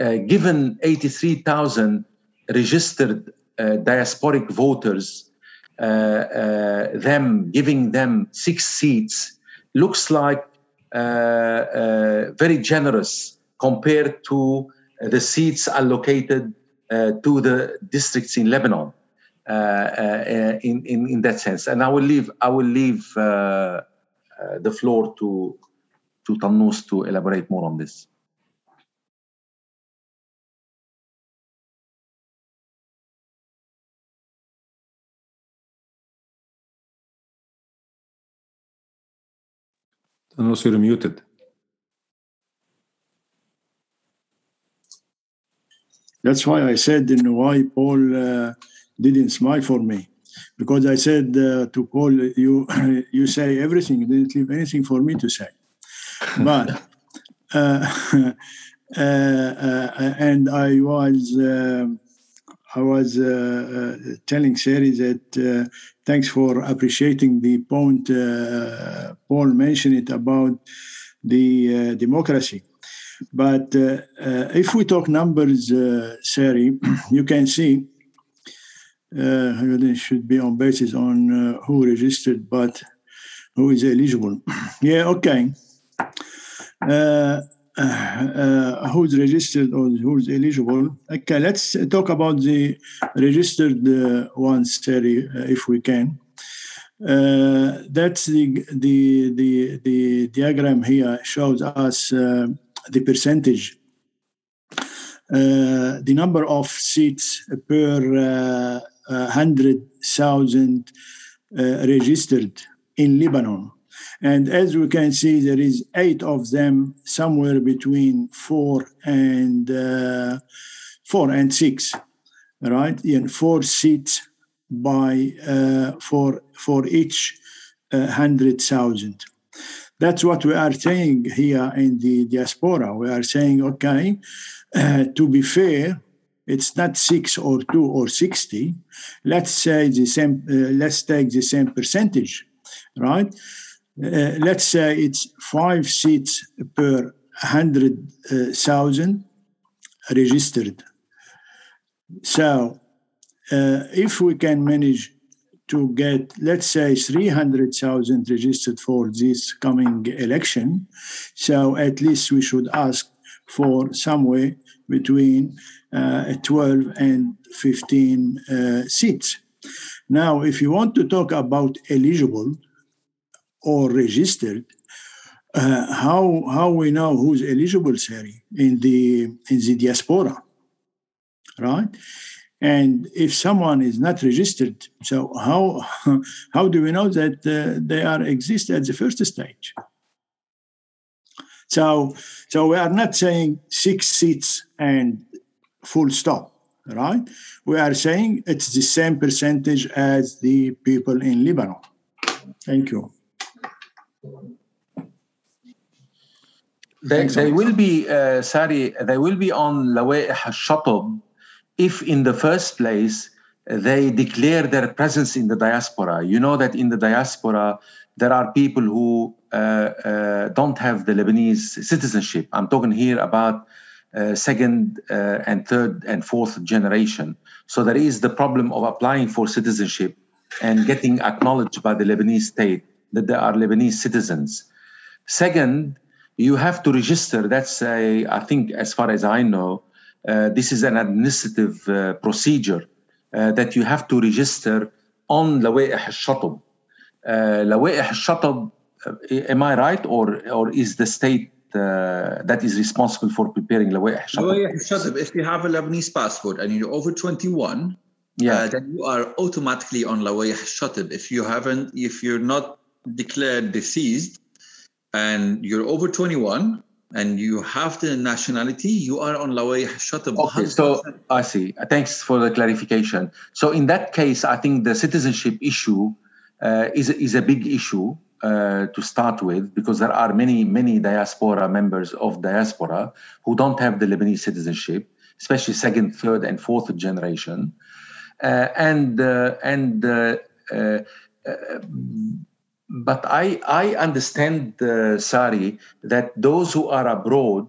uh, given 83,000 registered uh, diasporic voters, them giving them six seats looks like very generous compared to the seats allocated to the districts in Lebanon. Uh, uh, in, in in that sense. And I will leave I will leave uh, the floor to to Tannous to elaborate more on this. Tannous, you're muted. That's why I said in why Paul uh, didn't smile for me because I said uh, to Paul, you you say everything, didn't leave anything for me to say. But uh, uh, uh, and I was um, I was uh, uh telling Sari that uh, thanks for appreciating the point uh, Paul mentioned it about the democracy. But if we talk numbers, Sari, you can see uh, should be on basis on uh, who registered, but who is eligible. yeah, okay. Uh, uh, who's registered or who's eligible? Okay, let's talk about the registered uh, ones, Terry, uh, if we can. that's the, the the the diagram here shows us the percentage uh, the number of seats per 100,000 uh, registered in Lebanon. And as we can see, there is eight of them somewhere between four and uh, four and six, right? And four seats by uh, for for each uh, hundred thousand. That's what we are saying here in the diaspora. We are saying, okay, uh, to be fair, it's not six or two or 60 let's say the same uh, let's take the same percentage right uh, let's say it's five seats per 100,000 registered so uh, if we can manage to get let's say 300,000 registered for this coming election so at least we should ask for somewhere between uh, 12 and 15 uh, seats. Now, if you want to talk about eligible or registered, uh, how how we know who's eligible, Sari, in the in the diaspora, right? And if someone is not registered, so how how do we know that uh, they are exist at the first stage? So so we are not saying six seats and full stop, right? We are saying it's the same percentage as the people in Lebanon. Thank you. They, they will be, uh, Sari, they will be on Lawa'ih al if in the first place they declare their presence in the diaspora. You know that in the diaspora, there are people who uh, uh, don't have the Lebanese citizenship. I'm talking here about uh, second uh, and third and fourth generation. So there is the problem of applying for citizenship and getting acknowledged by the Lebanese state that they are Lebanese citizens. Second, you have to register. That's a, I think, as far as I know, uh, this is an administrative uh, procedure uh, that you have to register on لوائح الشطب. Uh, لوائح الشطب, am I right, or or is the state uh, that is responsible for preparing لوائح الشطب. If you have a Lebanese passport and you're over 21, yeah. Uh, then you are automatically on لوائح الشطب. If you haven't, if you're not declared deceased and you're over 21 and you have the nationality, you are on Lawai Shataba. Okay, so I see. Thanks for the clarification. So in that case, I think the citizenship issue uh, is, is a big issue. Uh, to start with, because there are many, many diaspora members of diaspora who don't have the Lebanese citizenship, especially second, third, and fourth generation. Uh, and uh, and uh, uh, Uh, uh, but I I understand, Sari, that those who are abroad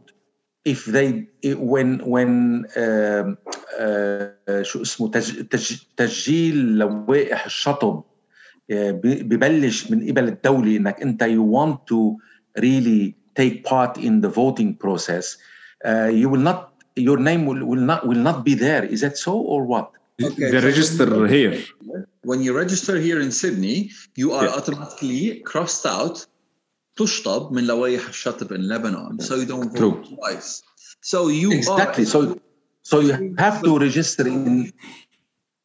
if they when when um, آه، شو اسمه تج- تج- تسجيل لوائح الشطب آه، ب- ببلش من قبل الدوله انك انت you want to really take part in the voting process uh, you will not your name will, will not will not be there is that so or what Okay, they so- register here when you register here in Sydney, you are Yeah. automatically crossed out تشطب من لوائح الشطب in Lebanon, so you don't vote True. twice. So you exactly are, so so you have to register in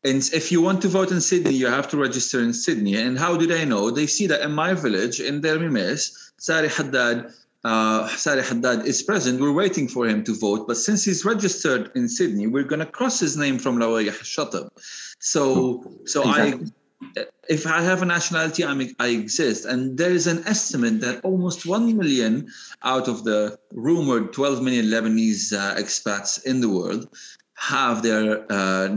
and if you want to vote in Sydney, you have to register in Sydney. And how do they know? They see that in my village, in Dermimes, Sari Haddad, uh, Sari Haddad is present. We're waiting for him to vote. But since he's registered in Sydney, we're going to cross his name from Lawayah Shatab. So, so Exactly. I, if I have a nationality, I'm, I exist. And there is an estimate that almost 1 million out of the rumored 12 million Lebanese uh, expats in the world have their uh,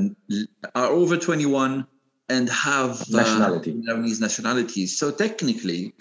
are over 21 and have uh, Nationality. Lebanese nationalities. So technically,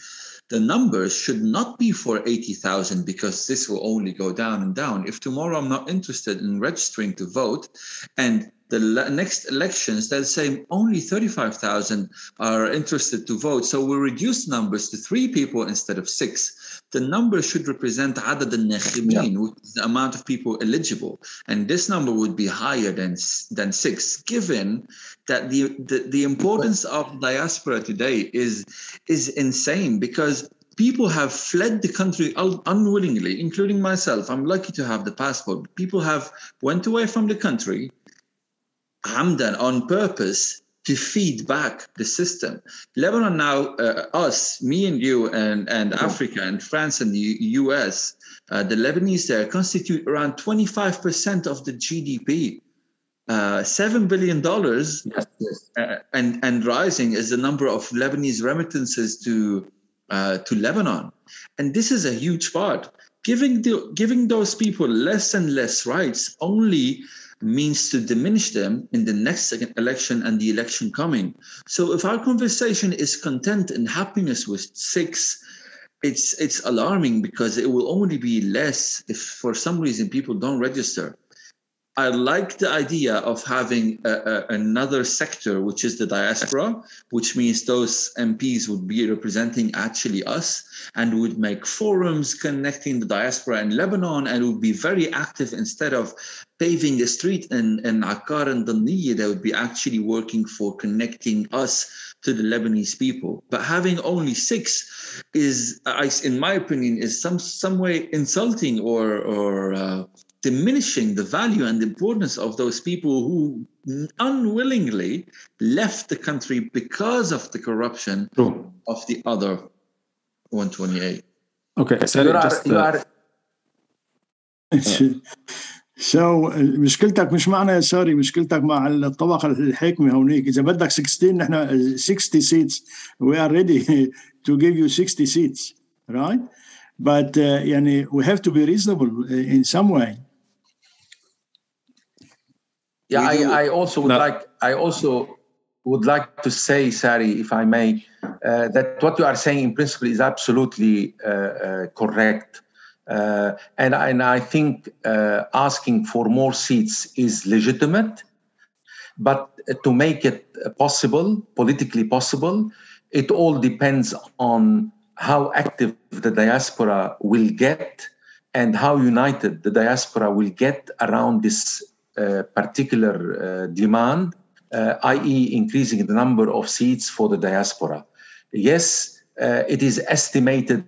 the numbers should not be for 80,000 because this will only go down and down. If tomorrow I'm not interested in registering to vote and the le- next elections, they'll say only 35,000 are interested to vote. So we'll reduce numbers to three people instead of six. The number should represent عدد الناخبين, which is the amount of people eligible. And this number would be higher than, s- than six, given that the, the, the importance of diaspora today is, is insane because people have fled the country un- unwillingly, including myself. I'm lucky to have the passport. People have went away from the country, Hamdan on purpose to feed back the system. Lebanon now, uh, us, me and you, and, and Africa and France and the US, uh, the Lebanese there constitute around 25% of the GDP. Uh, $7 billion yes, uh, and, and rising is the number of Lebanese remittances to, uh, to Lebanon. And this is a huge part. Giving, the, giving those people less and less rights only means to diminish them in the next second election and the election coming. So if our conversation is content and happiness with six, it's it's alarming because it will only be less if for some reason people don't register. I like the idea of having a, a, another sector, which is the diaspora, which means those MPs would be representing actually us and would make forums connecting the diaspora in Lebanon and would be very active instead of paving the street in, in Akkar and Daniya. They would be actually working for connecting us to the Lebanese people. But having only six is, I- in my opinion, is some some way insulting or or uh, diminishing the value and importance of those people who unwillingly left the country because of the corruption True. of the other 128. Okay, Sally, you are, just you uh, are سو مشكلتك مش معنا يا ساري مشكلتك مع الطبقه الحاكمه هونيك اذا بدك 16 نحن 60 seats we are ready to give you 60 seats right but uh, يعني we have to be reasonable in some way Yeah, We do. I, I also would No. like I also would like to say, Sari, if I may, uh, that what you are saying in principle is absolutely uh, uh, correct. Uh, and, and I think uh, asking for more seats is legitimate. But to make it possible, politically possible, it all depends on how active the diaspora will get and how united the diaspora will get around this uh, particular uh, demand, uh, i.e., increasing the number of seats for the diaspora. Yes, uh, it is estimated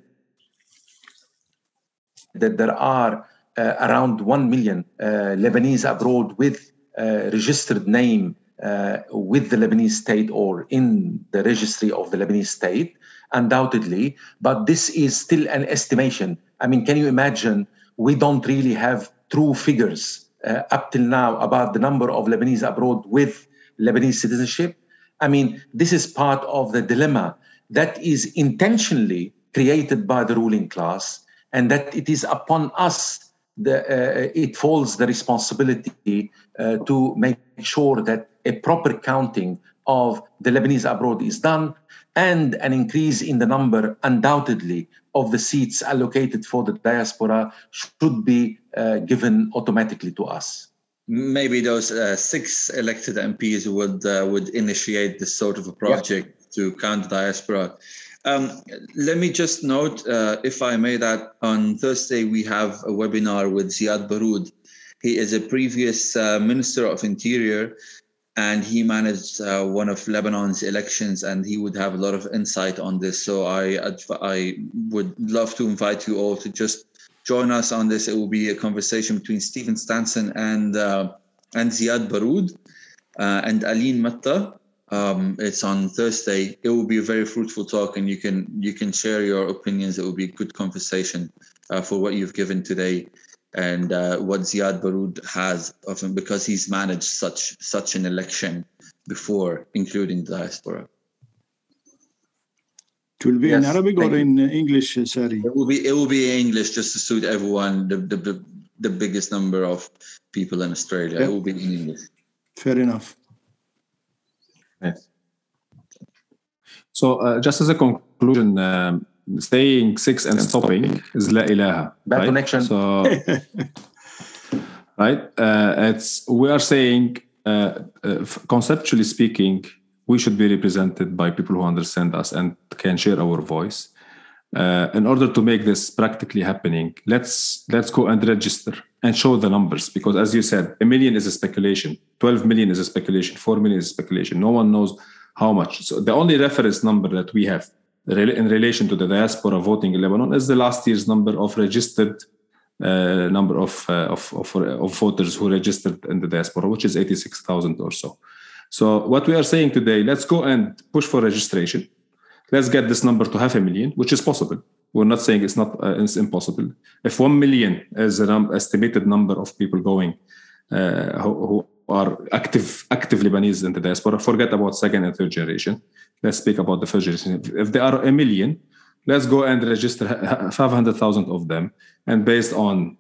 that there are uh, around 1 million uh, Lebanese abroad with uh, registered name uh, with the Lebanese state or in the registry of the Lebanese state, undoubtedly. But this is still an estimation. I mean, can you imagine? We don't really have true figures uh, up till now about the number of Lebanese abroad with Lebanese citizenship. I mean, this is part of the dilemma that is intentionally created by the ruling class, and that it is upon us the, uh, it falls the responsibility uh, to make sure that a proper counting of the Lebanese abroad is done and an increase in the number, undoubtedly, of the seats allocated for the diaspora should be uh, given automatically to us. maybe those uh, six elected MPs would uh, would initiate this sort of a project to count the diaspora. Um, let me just note, uh, if I may, that on Thursday we have a webinar with Ziad Baroud. He is a previous uh, Minister of Interior and he managed uh, one of Lebanon's elections, and he would have a lot of insight on this. So I I would love to invite you all to just join us on this. It will be a conversation between Stephen Stanson and uh, and Ziad Baroud uh, and Aline Matta. Um, it's on Thursday. It will be a very fruitful talk, and you can you can share your opinions. It will be a good conversation uh, for what you've given today and uh, what Ziad Baroud has of him because he's managed such such an election before, including the diaspora. It will be yes, in Arabic or you. in English, uh, Sari? It will be it will be English just to suit everyone. The the, the, the biggest number of people in Australia. It will be in English. Fair enough. Yes. So, uh, just as a conclusion, um, staying six and stopping is la ilaha. Bad right? connection. So, right? Uh, it's we are saying, uh, uh, conceptually speaking, we should be represented by people who understand us and can share our voice. Uh, in order to make this practically happening, let's let's go and register and show the numbers because, as you said, a million is a speculation, twelve million is a speculation, four million is a speculation. No one knows how much. So the only reference number that we have in relation to the diaspora voting in Lebanon is the last year's number of registered uh, number of, uh, of, of, of, voters who registered in the diaspora, which is 86,000 or so. So what we are saying today, let's go and push for registration. Let's get this number to half a million, which is possible. We're not saying it's not uh, it's impossible. If one million is an estimated number of people going uh, who, who are active active Lebanese in the diaspora, forget about second and third generation let's speak about the first generation. If there are a million, let's go and register 500,000 of them. And based on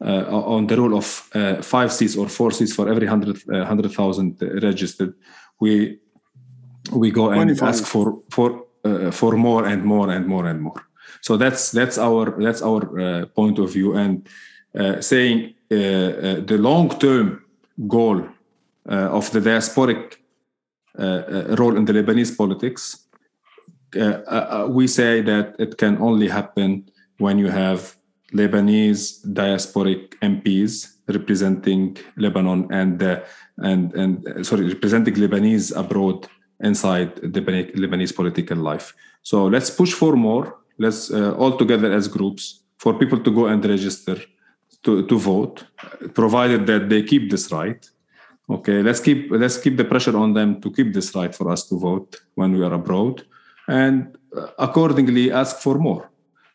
uh, on the rule of uh, five seats or four seats for every 100,000 100, uh, registered, we we go and 25. ask for for uh, for more and more and more and more. So that's that's our that's our uh, point of view and uh, saying the long term goal of the diasporic uh, role in the Lebanese politics, uh, uh, we say that it can only happen when you have Lebanese diasporic MPs representing Lebanon and uh, and and sorry representing Lebanese abroad inside the Lebanese political life. So let's push for more. Let's uh, all together as groups for people to go and register to, to vote, provided that they keep this right. Okay let's keep let's keep the pressure on them to keep this right for us to vote when we are abroad. And uh, accordingly ask for more.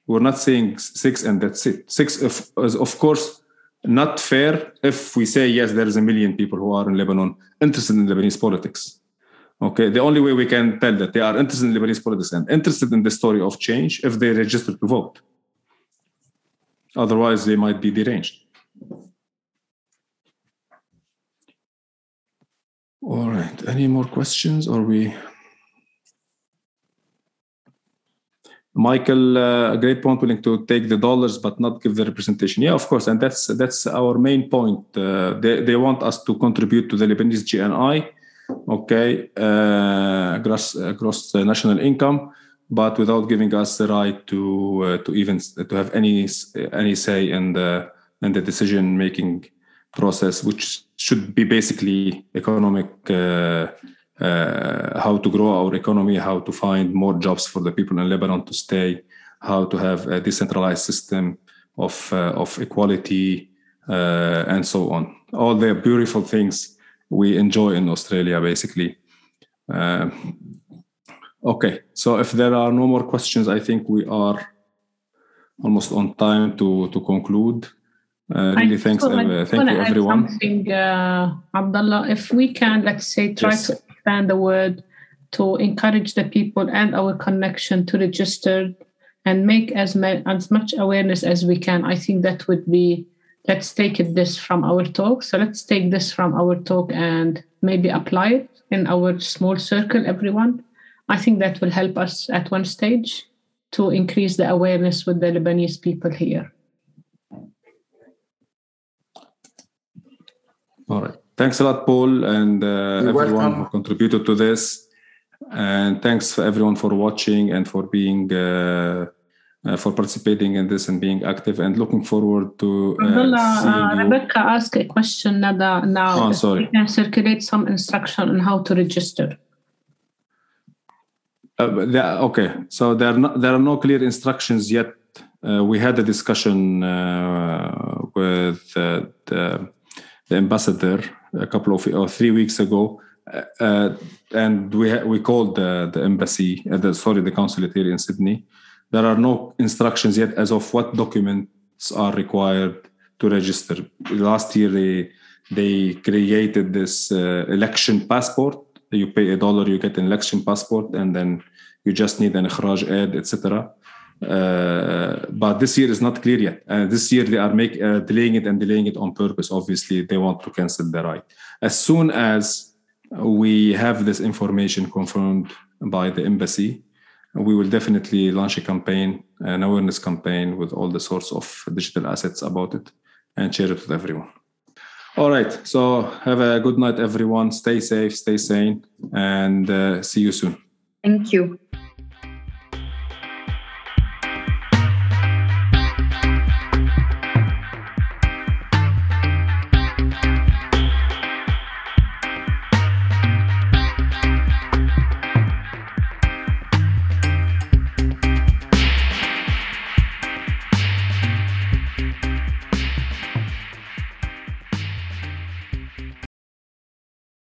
We're not saying six and that's it. Six if, is of course not fair if we say yes there is a million people who are in lebanon interested in lebanese politics okay the only way we can tell that they are interested in lebanese politics and interested in the story of change if they register to vote otherwise they might be deranged All right. Any more questions? Or we? Michael, uh, a great point. Willing to take the dollars but not give the representation. Yeah, of course, and that's that's our main point. Uh, they they want us to contribute to the Lebanese GNI, okay, uh, gross national income, but without giving us the right to uh, to even to have any any say in the in the decision making process, which should be basically economic uh, uh, how to grow our economy, how to find more jobs for the people in Lebanon to stay, how to have a decentralized system of uh, of equality and so on. All the beautiful things we enjoy in Australia, basically. Uh, okay, so if there are no more questions, I think we are almost on time to to conclude. Uh, really, thanks. Uh, thank you, everyone. Something, uh, Abdullah, if we can, let's say, try yes. to expand the word to encourage the people and our connection to register and make as, ma- as much awareness as we can. I think that would be. Let's take it this from our talk. So let's take this from our talk and maybe apply it in our small circle, everyone. I think that will help us at one stage to increase the awareness with the Lebanese people here. All right. Thanks a lot, Paul, and uh, everyone welcome. who contributed to this. And thanks for everyone for watching and for being uh, uh, for participating in this and being active. And looking forward to uh, Abdullah, uh. Rebecca asked a question Nada, now. Oh, sorry. Can circulate some instruction on how to register. Uh, okay, so there are no, there are no clear instructions yet. Uh, we had a discussion uh, with uh, the, the ambassador a couple of or three weeks ago, and we we called the, the embassy, uh, the, sorry, the consulate here in Sydney. There are no instructions yet as of what documents are required to register. Last year they they created this uh, election passport you pay a dollar, you get an election passport, and then you just need an ikhraj ad, etc. Uh, but this year is not clear yet. Uh, this year they are make, uh, delaying it and delaying it on purpose. Obviously, they want to cancel the right. As soon as we have this information confirmed by the embassy, we will definitely launch a campaign, an awareness campaign with all the sorts of digital assets about it, and share it with everyone. All right. So have a good night, everyone. Stay safe, stay sane, and uh, see you soon. Thank you.